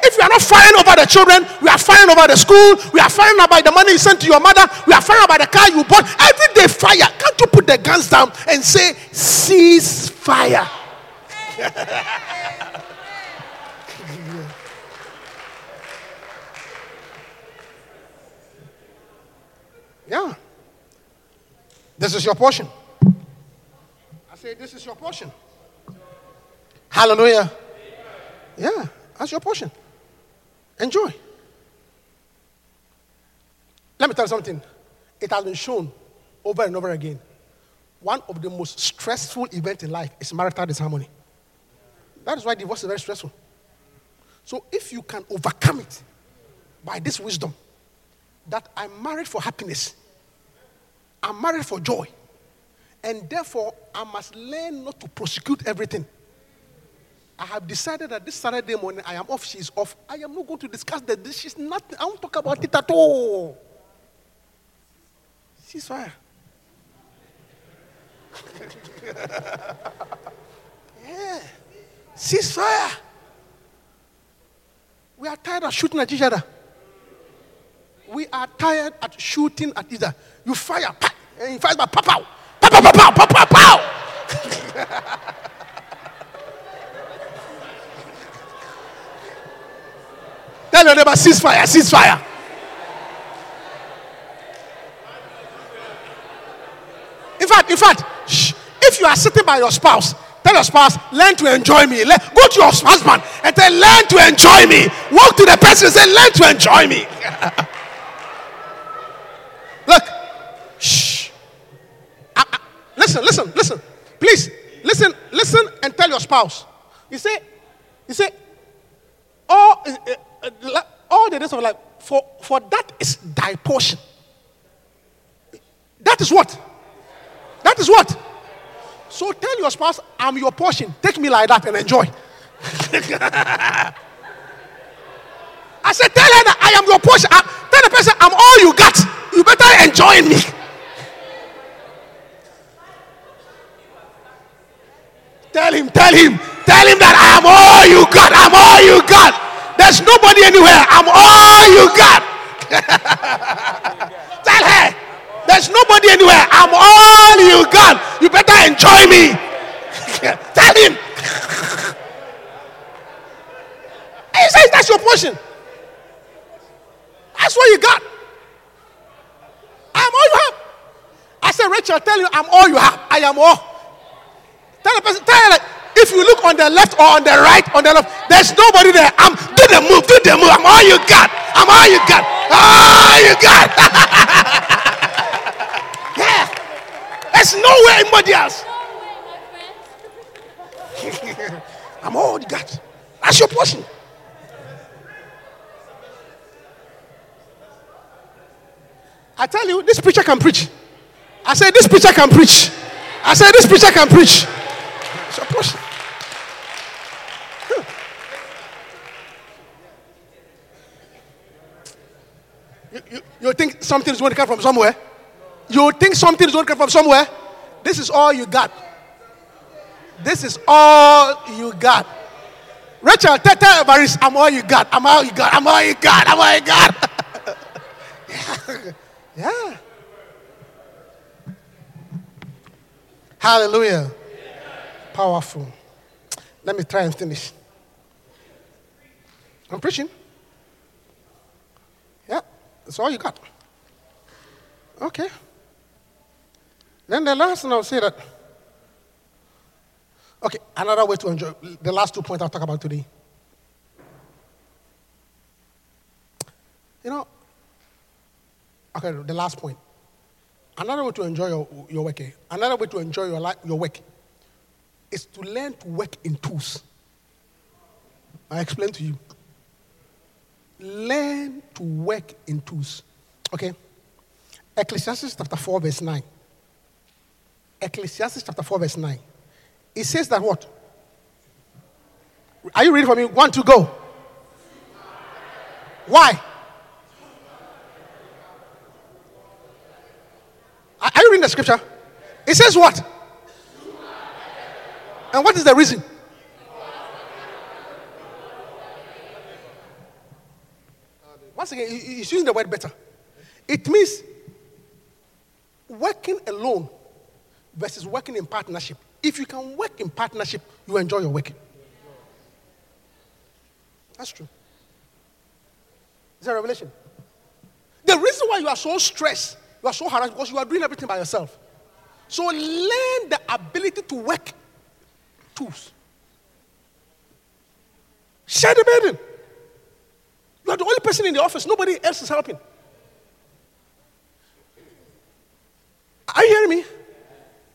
Speaker 2: If we are not fighting over the children, we are fighting over the school, we are fighting about the money you sent to your mother, we are fighting about the car you bought. Every day, fire. Can't you put the guns down and say, cease fire? yeah. This is your portion. I say, this is your portion. Hallelujah. Yeah, that's your portion. Enjoy. Let me tell you something. It has been shown over and over again. One of the most stressful events in life is marital disharmony. That is why divorce is very stressful. So if you can overcome it by this wisdom, that I'm married for happiness, I'm married for joy, and therefore I must learn not to prosecute everything. I have decided that this Saturday morning I am off, she's off. I am not going to discuss that. This is nothing. I won't talk about it at all. Ceasefire. yeah. Ceasefire. We are tired of shooting at each other. We are tired at shooting at either. You fire, pa, and you fire by pow, pow, pow, pow, pow, pow, pow, pow. Tell your neighbor, ceasefire, ceasefire. In fact, in fact, shh, if you are sitting by your spouse, tell your spouse, learn to enjoy me. Le- go to your husband and tell, learn to enjoy me. Walk to the person and say, learn to enjoy me. listen, listen, listen. Please, listen, listen, and tell your spouse. You say, you say, all, uh, all the days of life, for, for that is thy portion. That is what? That is what? So tell your spouse, I'm your portion. Take me like that and enjoy. I said, tell her that I am your portion. I- tell the person, I'm all you got. You better enjoy me. Tell him, tell him, tell him that I am all you got. I'm all you got. There's nobody anywhere. I'm all you got. tell her, there's nobody anywhere. I'm all you got. You better enjoy me. tell him. he says that's your portion. That's what you got. I'm all you have. I said, Rachel, tell you I'm all you have. I am all. Tell the person, tell like, if you look on the left or on the right, on the left, there's nobody there. I'm do the move, do the move. I'm all you got. I'm all you got. All you got. yeah. There's nowhere anybody else. I'm all you got. That's your portion. I tell you, this preacher can preach. I said, this preacher can preach. I said, this preacher can preach. It's your portion. You, you, you think something is going to come from somewhere? You think something is going to come from somewhere? This is all you got. This is all you got. Rachel, tell, tell Evaris, I'm all you got. I'm all you got. I'm all you got. I'm all you got. yeah. yeah. Hallelujah. Powerful. Let me try and finish. I'm preaching. Yeah, that's all you got. Okay. Then the last thing I'll say that. Okay, another way to enjoy the last two points I'll talk about today. You know, okay, the last point. Another way to enjoy your, your work, another way to enjoy your, life, your work is to learn to work in tools. I explain to you. Learn to work in tools. Okay? Ecclesiastes chapter 4, verse 9. Ecclesiastes chapter 4, verse 9. It says that what? Are you ready for me? One, two, go. Why? Are are you reading the scripture? It says what? And what is the reason? Once again, he's using the word better. It means working alone versus working in partnership. If you can work in partnership, you enjoy your working. That's true. Is that a revelation? The reason why you are so stressed, you are so harassed, because you are doing everything by yourself. So learn the ability to work tools. Share the burden. You are the only person in the office, nobody else is helping. Are you hearing me?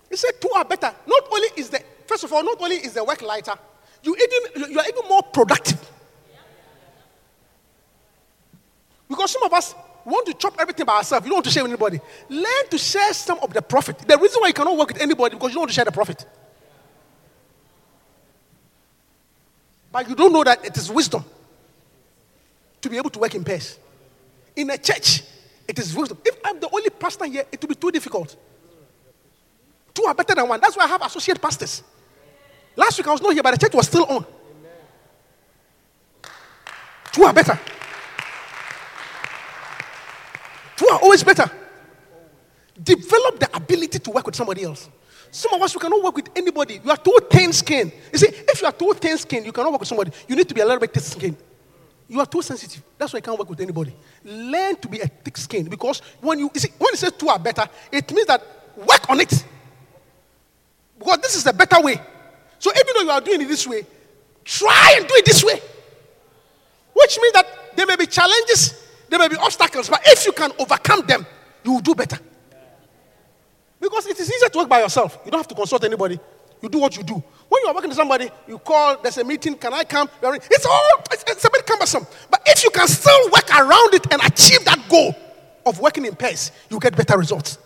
Speaker 2: He said two are better. Not only is the first of all, not only is the work lighter, you even you are even more productive. Because some of us want to chop everything by ourselves. You don't want to share with anybody. Learn to share some of the profit. The reason why you cannot work with anybody because you don't want to share the profit. But you don't know that it is wisdom to be able to work in pairs. In a church, it is wisdom. If I'm the only pastor here, it will be too difficult. Two are better than one. That's why I have associate pastors. Last week I was not here, but the church was still on. Two are better. Two are always better. Develop the ability to work with somebody else. Some of us, we cannot work with anybody. You are too thin skinned. You see, if you are too thin skinned, you cannot work with somebody. You need to be a little bit thick skinned. You are too sensitive. That's why you can't work with anybody. Learn to be a thick skinned because when you, you see, when it says two are better, it means that work on it. Because this is the better way. So even though you are doing it this way, try and do it this way. Which means that there may be challenges, there may be obstacles, but if you can overcome them, you will do better. Because it is easier to work by yourself. You don't have to consult anybody. You do what you do. When you are working with somebody, you call, there's a meeting, can I come? It's all, it's, it's a bit cumbersome. But if you can still work around it and achieve that goal of working in pairs, you get better results.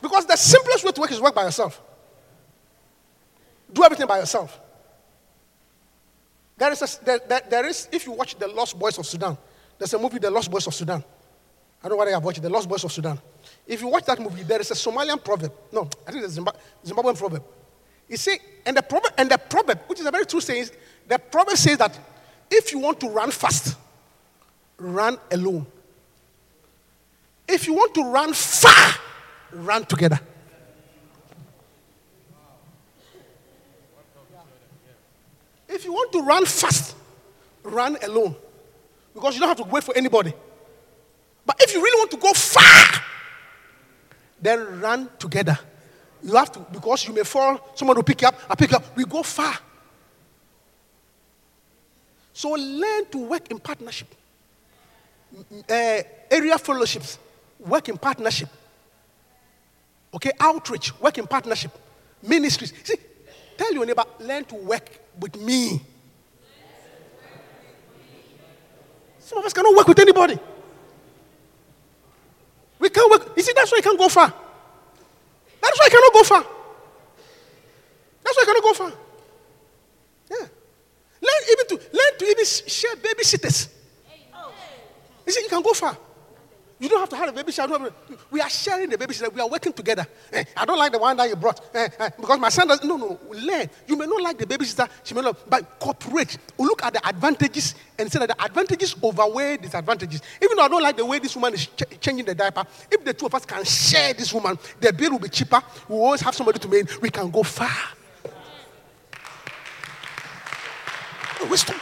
Speaker 2: Because the simplest way to work is work by yourself. Do everything by yourself. There is, a, there, there, there is, if you watch The Lost Boys of Sudan, there's a movie, The Lost Boys of Sudan. I don't know whether you have watched The Lost Boys of Sudan. If you watch that movie, there is a Somalian proverb. No, I think it's a Zimbabwean proverb. You see, and the proverb, and the proverb, which is a very true saying, the proverb says that if you want to run fast, run alone. If you want to run far, run together. If you want to run fast, run alone. Because you don't have to wait for anybody. But if you really want to go far, then run together. You have to, because you may fall, someone will pick you up, I pick you up. We go far. So learn to work in partnership. Uh, area fellowships, work in partnership. Okay, outreach, work in partnership. Ministries. See, tell your neighbor, learn to work with me. Some of us cannot work with anybody. We can't work. You see, that's why I can't go far. That's why I cannot go far. That's why I cannot go far. Yeah. Learn even to learn to even share babysitters. You see, you can go far. You don't have to have a baby shower. We are sharing the baby shower. We are working together. Eh, I don't like the one that you brought eh, eh, because my son doesn't. No, no, learn. You may not like the baby sister. She may not, but cooperate. Look at the advantages and say that the advantages overweigh disadvantages. Even though I don't like the way this woman is ch- changing the diaper, if the two of us can share this woman, the bill will be cheaper. We will always have somebody to make. We can go far. Wisdom.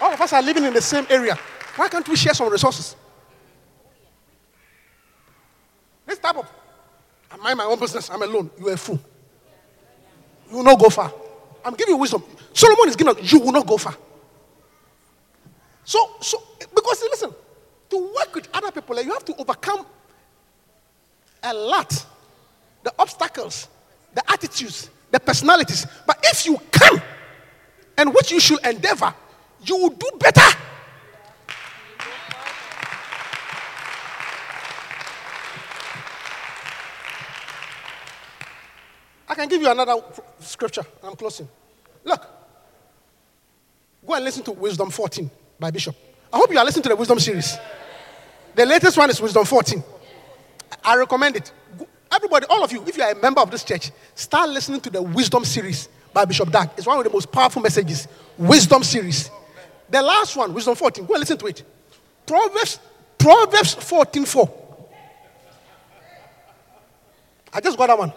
Speaker 2: All of us are living in the same area. Why can't we share some resources? This type of, I mind my own business, I'm alone. You are a fool. You will not go far. I'm giving you wisdom. Solomon is giving us, you will not go far. So, so because listen, to work with other people, you have to overcome a lot. The obstacles, the attitudes, the personalities. But if you can, and which you should endeavor, you will do better. I can give you another scripture. I'm closing. Look. Go and listen to Wisdom 14 by Bishop. I hope you are listening to the Wisdom series. The latest one is Wisdom 14. I recommend it. Everybody, all of you, if you are a member of this church, start listening to the Wisdom series by Bishop Dag. It's one of the most powerful messages. Wisdom series. The last one, Wisdom 14. Go and listen to it. Proverbs, Proverbs 14 4. I just got that one.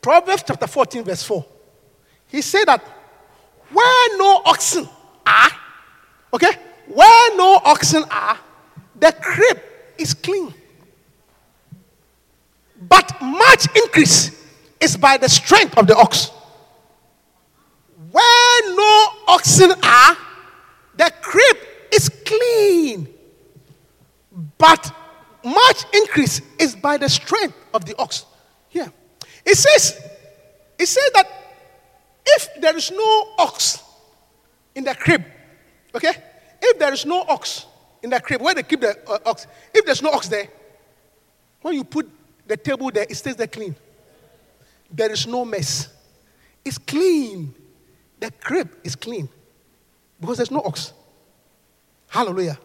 Speaker 2: Proverbs chapter 14, verse 4. He said that where no oxen are, okay, where no oxen are, the crib is clean. But much increase is by the strength of the ox. Where no oxen are, the crib is clean. But much increase is by the strength of the ox. It says, it says that if there is no ox in the crib, okay? If there is no ox in the crib, where they keep the uh, ox, if there's no ox there, when you put the table there, it stays there clean. There is no mess. It's clean. The crib is clean because there's no ox. Hallelujah.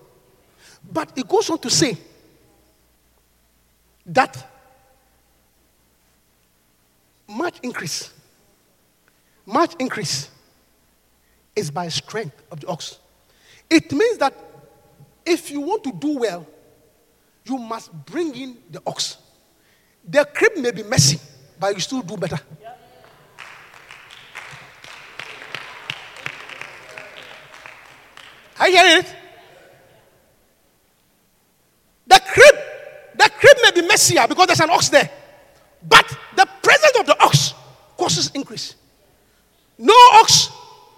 Speaker 2: But it goes on to say that much increase, much increase is by strength of the ox. It means that if you want to do well, you must bring in the ox. The crib may be messy, but you still do better. You hearing it? The crib, the crib may be messier because there's an ox there. But the presence of the causes increase. No ox,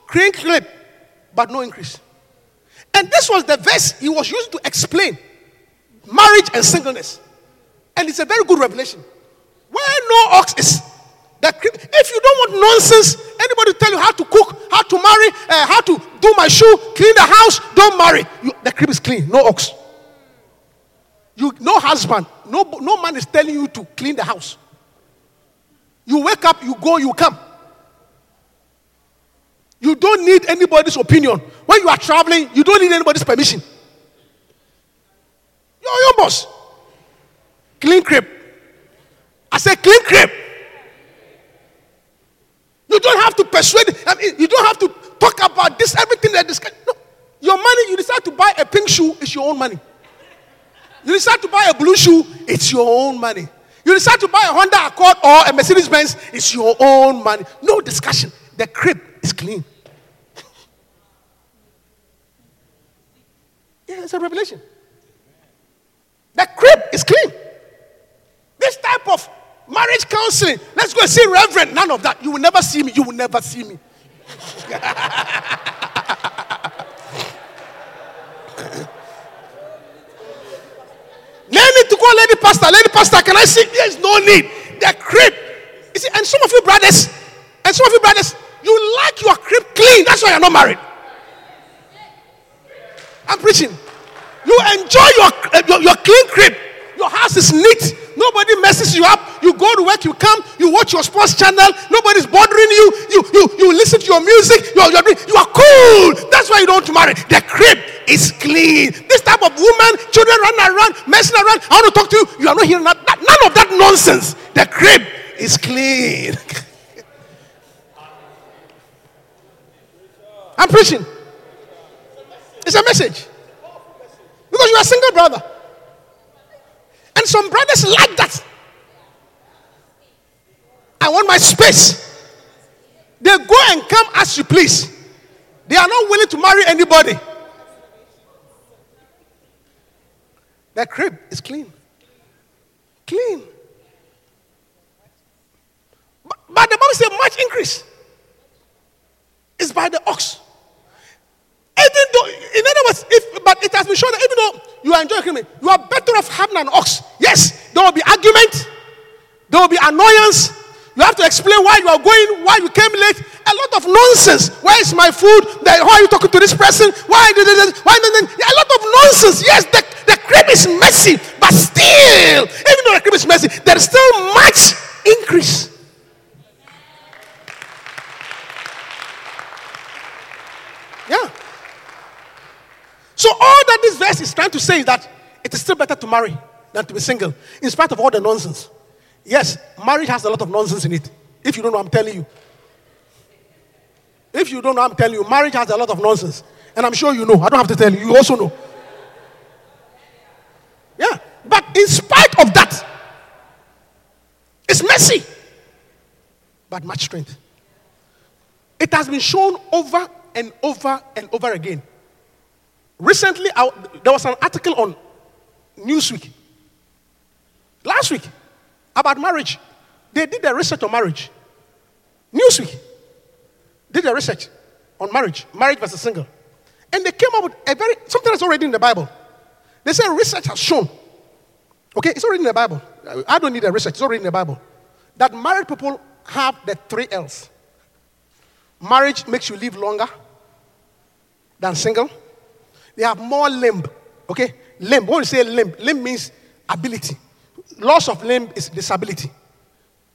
Speaker 2: clean crib, but no increase. And this was the verse he was using to explain marriage and singleness. And it's a very good revelation. Where no ox is, the crib, if you don't want nonsense, anybody tell you how to cook, how to marry, uh, how to do my shoe, clean the house, don't marry. You, the crib is clean, no ox. You, no husband, no, no man is telling you to clean the house. You wake up, you go, you come. You don't need anybody's opinion. When you are traveling, you don't need anybody's permission. You're your boss. Clean crib. I say clean crib. You don't have to persuade, I mean, you don't have to talk about this, everything that this. No. Your money, you decide to buy a pink shoe, it's your own money. You decide to buy a blue shoe, it's your own money. You decide to buy a Honda Accord or a Mercedes Benz, it's your own money. No discussion. The crib is clean. yeah, it's a revelation. The crib is clean. This type of marriage counseling, let's go and see Reverend. None of that. You will never see me. You will never see me. Lady to call lady pastor, lady pastor, can I see? There's no need. The crib. You see, and some of you brothers, and some of you brothers, you like your crib clean. That's why you're not married. I'm preaching. You enjoy your, uh, your, your clean crib. Your house is neat. Nobody messes you up. You go to work, you come, you watch your sports channel. Nobody's bothering you. You, you, you listen to your music. You're, you're, you are cool. That's why you don't marry. The crib is clean. This type of woman, children running around, messing around. I want to talk to you. You are not hearing that none of that nonsense. The crib is clean. I'm preaching. It's a message. Because you are a single brother. And some brothers like that. I want my space. They go and come as you please. They are not willing to marry anybody. Their crib is clean. Clean. But, but the Bible says much increase is by the ox. Even though, in other words, if but it has been shown that even though you are enjoying criminal, you are better off having an ox. Yes, there will be argument, there will be annoyance. You have to explain why you are going, why you came late. A lot of nonsense. Where is my food? Why are you talking to this person? Why this? Why this? A lot of nonsense. Yes, the, the crib is messy, but still, even though the crib is messy, there is still much increase. Yeah. So all that this verse is trying to say is that it is still better to marry than to be single, in spite of all the nonsense. Yes, marriage has a lot of nonsense in it. If you don't know, I'm telling you. If you don't know, I'm telling you, marriage has a lot of nonsense. And I'm sure you know. I don't have to tell you. You also know. Yeah. But in spite of that, it's messy, but much strength. It has been shown over and over and over again. Recently, I, there was an article on Newsweek. Last week, about marriage. They did the research on marriage. Newsweek did the research on marriage, marriage versus single. And they came up with a very, something that's already in the Bible. They said research has shown, okay, it's already in the Bible. I don't need a research, it's already in the Bible. That married people have the three L's. Marriage makes you live longer than single. They have more limb, okay? Limb, when you say limb, limb means ability. Loss of limb is disability,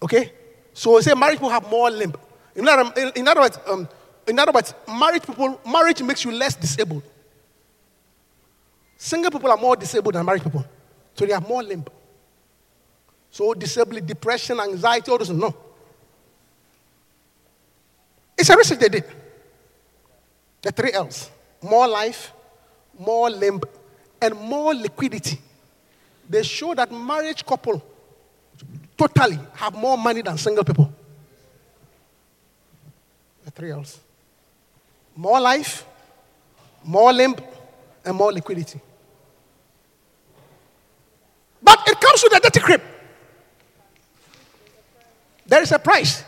Speaker 2: okay? So we say married people have more limb. In other, in, other words, um, in other words, married people, marriage makes you less disabled. Single people are more disabled than married people. So they have more limb. So disability, depression, anxiety, all those, no. It's a research they did. The three L's more life, more limb, and more liquidity. They show that marriage couple totally have more money than single people. The three L's more life, more limb, and more liquidity. But it comes with a dirty crib. There is a price.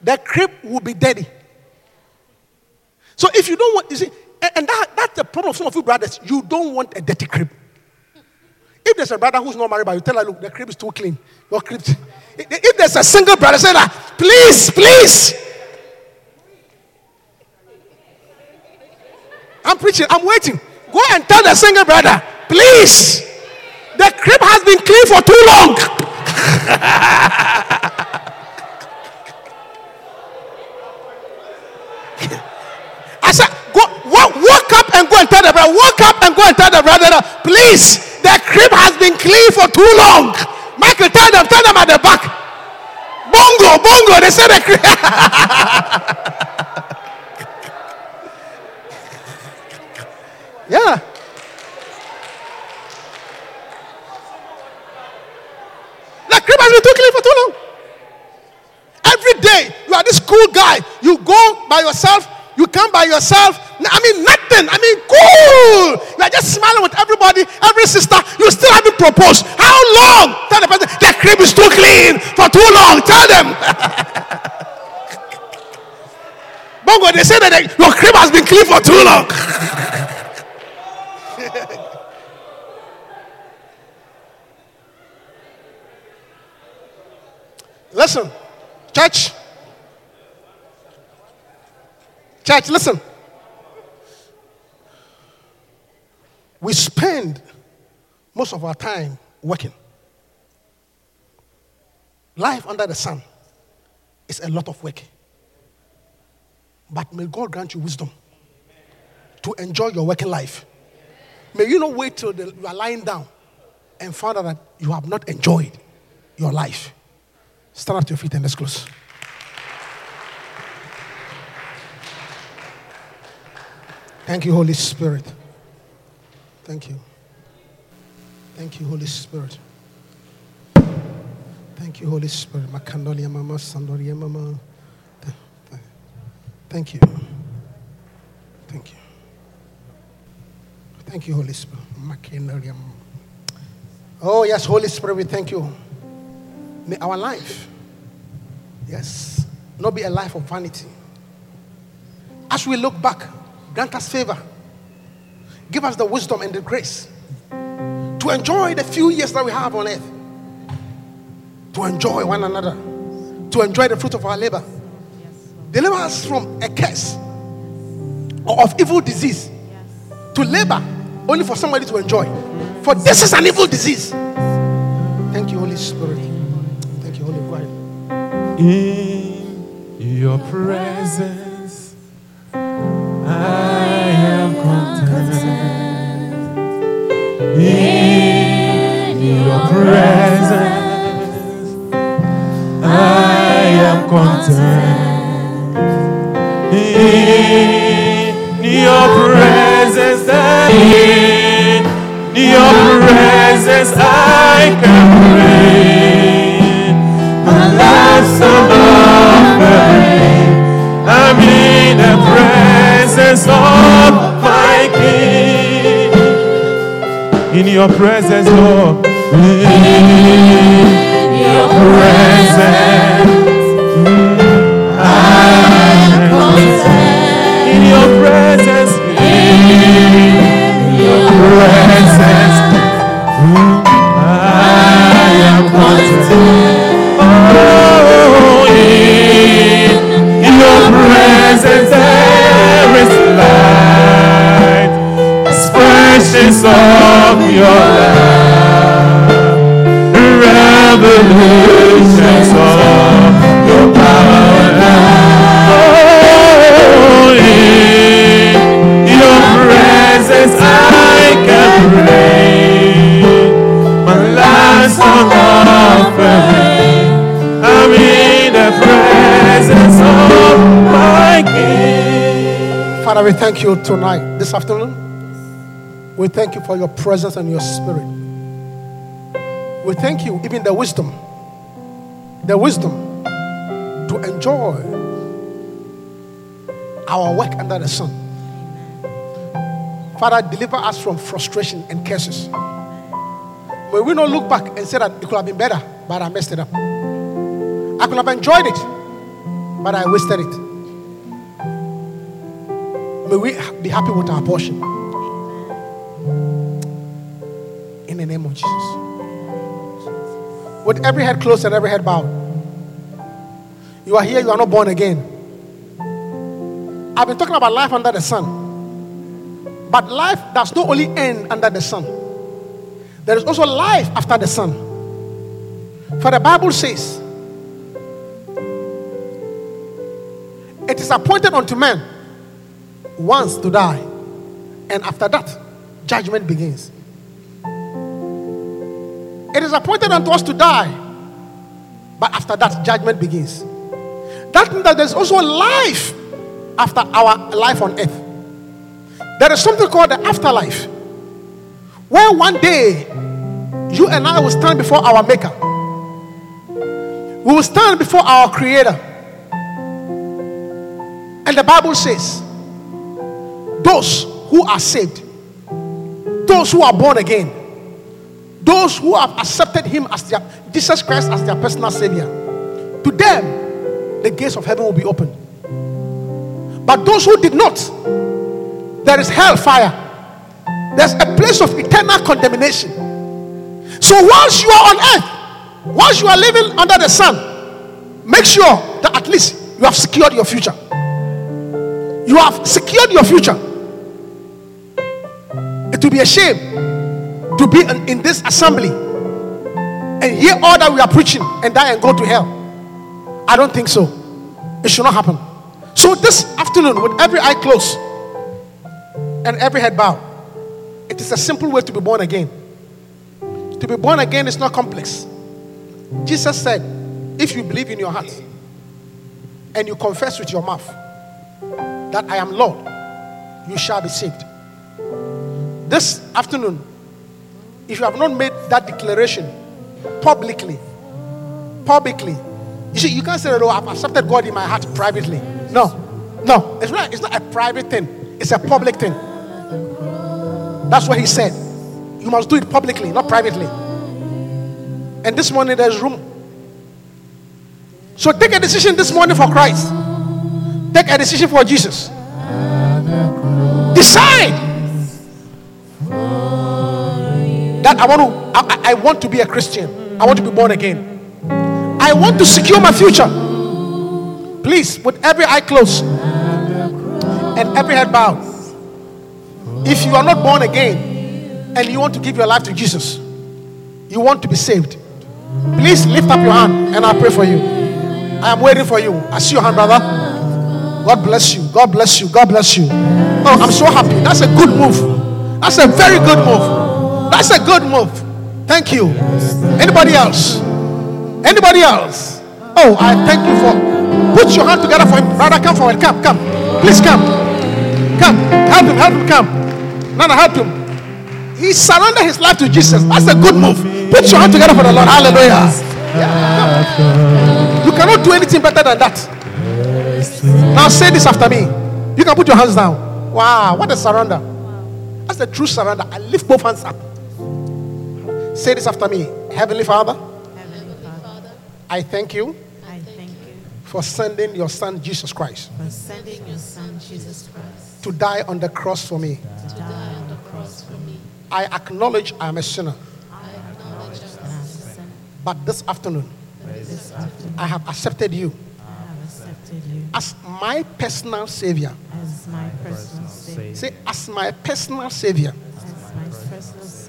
Speaker 2: The crib will be dirty. So if you don't want, you see, and that, that's the problem of some of you brothers. You don't want a dirty crib. If there's a brother who's not married, but you tell her, look, the crib is too clean. Your crib. If there's a single brother, say that, please, please. I'm preaching, I'm waiting. Go and tell the single brother, please. The crib has been clean for too long. I said, go, walk, walk up and go and tell the brother, walk up and go and tell the brother, please, the crib has been clean for too long. Michael, tell them, tell them at the back. Bongo, bongo, they say the crib. yeah. The crib has been too clean for too long. Every day, you are this cool guy. You go by yourself, you come by yourself. I mean, nothing. I mean, cool. You are just smiling with everybody, every sister. You still haven't proposed. How long? Tell the person, the crib is too clean for too long. Tell them. Bongo, they say that your crib has been clean for too long. Listen, church. Church, listen. We spend most of our time working. Life under the sun is a lot of work. But may God grant you wisdom to enjoy your working life. May you not wait till you are lying down and find out that you have not enjoyed your life. Stand up to your feet and let's close. Thank you, Holy Spirit. Thank you. Thank you, Holy Spirit. Thank you, Holy Spirit. Makandolia mama, sandoria mama. Thank you. Thank you. Thank you, Holy Spirit. Makandolia mama. Oh, yes, Holy Spirit, we thank you. May our life, yes, not be a life of vanity. As we look back, Grant us favor. Give us the wisdom and the grace to enjoy the few years that we have on earth, to enjoy one another, to enjoy the fruit of our labor. Deliver us from a curse or of evil disease to labor only for somebody to enjoy. For this is an evil disease. Thank you, Holy Spirit. Thank you, Holy God.
Speaker 4: In your presence, In your presence, I am content. In your presence, in your presence, I can pray. My life's. I'm in the presence of my King. In your presence, Lord. In your presence. In your presence.
Speaker 2: Thank you tonight, this afternoon. We thank you for your presence and your spirit. We thank you, even the wisdom, the wisdom to enjoy our work under the sun. Father, deliver us from frustration and curses. May we not look back and say that it could have been better, but I messed it up. I could have enjoyed it, but I wasted it. May we be happy with our portion. In the name of Jesus. With every head closed and every head bowed. You are here, you are not born again. I've been talking about life under the sun. But life does not only end under the sun, there is also life after the sun. For the Bible says, It is appointed unto man once to die, and after that, judgment begins. It is appointed unto us to die, but after that, judgment begins. That means that there's also life after our life on earth. There is something called the afterlife, where one day you and I will stand before our Maker. We will stand before our Creator. And the Bible says, those who are saved, those who are born again, those who have accepted Him as their Jesus Christ as their personal Savior, to them the gates of heaven will be opened. But those who did not, there is hellfire. There's a place of eternal condemnation. So once you are on earth, once you are living under the sun, make sure that at least you have secured your future. You have secured your future. It will be a shame to be in, in this assembly and hear all that we are preaching and die and go to hell. I don't think so. It should not happen. So this afternoon, with every eye closed and every head bowed, it is a simple way to be born again. To be born again is not complex. Jesus said, if you believe in your heart and you confess with your mouth that I am Lord, you shall be saved. This afternoon, if you have not made that declaration publicly, publicly, you see, you can't say, Oh, I've accepted God in my heart privately. No, no, it's not, it's not a private thing, it's a public thing. That's what he said. You must do it publicly, not privately. And this morning, there's room. So take a decision this morning for Christ. Take a decision for Jesus. Decide that I want to I, I want to be a Christian. I want to be born again. I want to secure my future. Please, with every eye closed and every head bowed. If you are not born again and you want to give your life to Jesus, you want to be saved, please lift up your hand and I'll pray for you. I am waiting for you. I see your hand, brother. God bless you. God bless you. God bless you. Oh, I'm so happy. That's a good move. That's a very good move. That's a good move. Thank you. Anybody else? Anybody else? Oh, I thank you for. Put your hand together for him. Brother, come forward. Come, come. Please come. Come. Help him. Help him. Come. Nana, help him. He surrendered his life to Jesus. That's a good move. Put your hand together for the Lord. Hallelujah. Yeah. You cannot do anything better than that. Now say this after me. You can put your hands down. Wow, what a surrender. That's a true surrender. I lift both hands up. Say this after me. Heavenly Father, I thank you
Speaker 5: I thank you
Speaker 2: for sending your son Jesus Christ
Speaker 5: for sending your son Jesus Christ
Speaker 2: to die on the cross for me.
Speaker 5: to die on the cross for me.
Speaker 2: I acknowledge I am a sinner,
Speaker 5: I acknowledge I am a sinner.
Speaker 2: but this afternoon
Speaker 5: This afternoon,
Speaker 2: I have accepted you
Speaker 5: I have accepted you
Speaker 2: as my personal savior.
Speaker 5: as my personal Savior.
Speaker 2: Say, as my personal savior.
Speaker 5: As my personal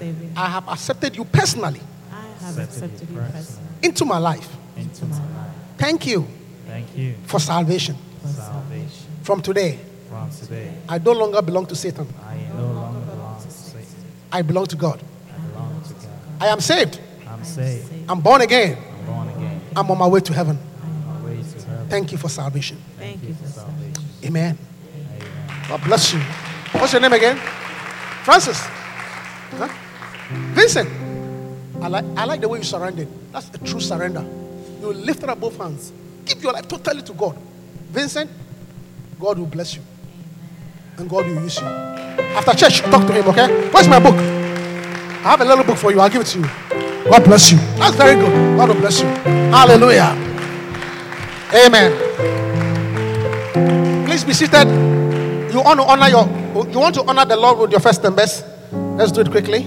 Speaker 5: Savior.
Speaker 2: I have accepted you personally
Speaker 5: I have accepted you personally
Speaker 2: into my life.
Speaker 5: into my life
Speaker 2: Thank you
Speaker 6: Thank you
Speaker 2: for salvation.
Speaker 5: for salvation.
Speaker 2: From today,
Speaker 6: from today.
Speaker 2: I no longer belong to Satan.
Speaker 6: I no longer belong to Satan.
Speaker 2: I belong to God.
Speaker 6: I belong to God.
Speaker 2: I am saved.
Speaker 6: I'm saved.
Speaker 2: I'm born again.
Speaker 6: I'm born again.
Speaker 2: I'm on my way to heaven.
Speaker 6: I'm On my way to heaven.
Speaker 2: Thank you for salvation.
Speaker 5: Thank you for salvation.
Speaker 2: Amen. God bless you. What's your name again? Francis. Huh? Vincent. I like, I like the way you surrendered. That's a true surrender. You lifted up both hands. Give your life totally to God. Vincent, God will bless you. And God will use you. After church, talk to him, okay? Where's my book? I have a little book for you. I'll give it to you. God bless you. That's very good. God will bless you. Hallelujah. Amen. Please be seated. You want to honor your you want to honor the Lord with your first and best. Let's do it quickly.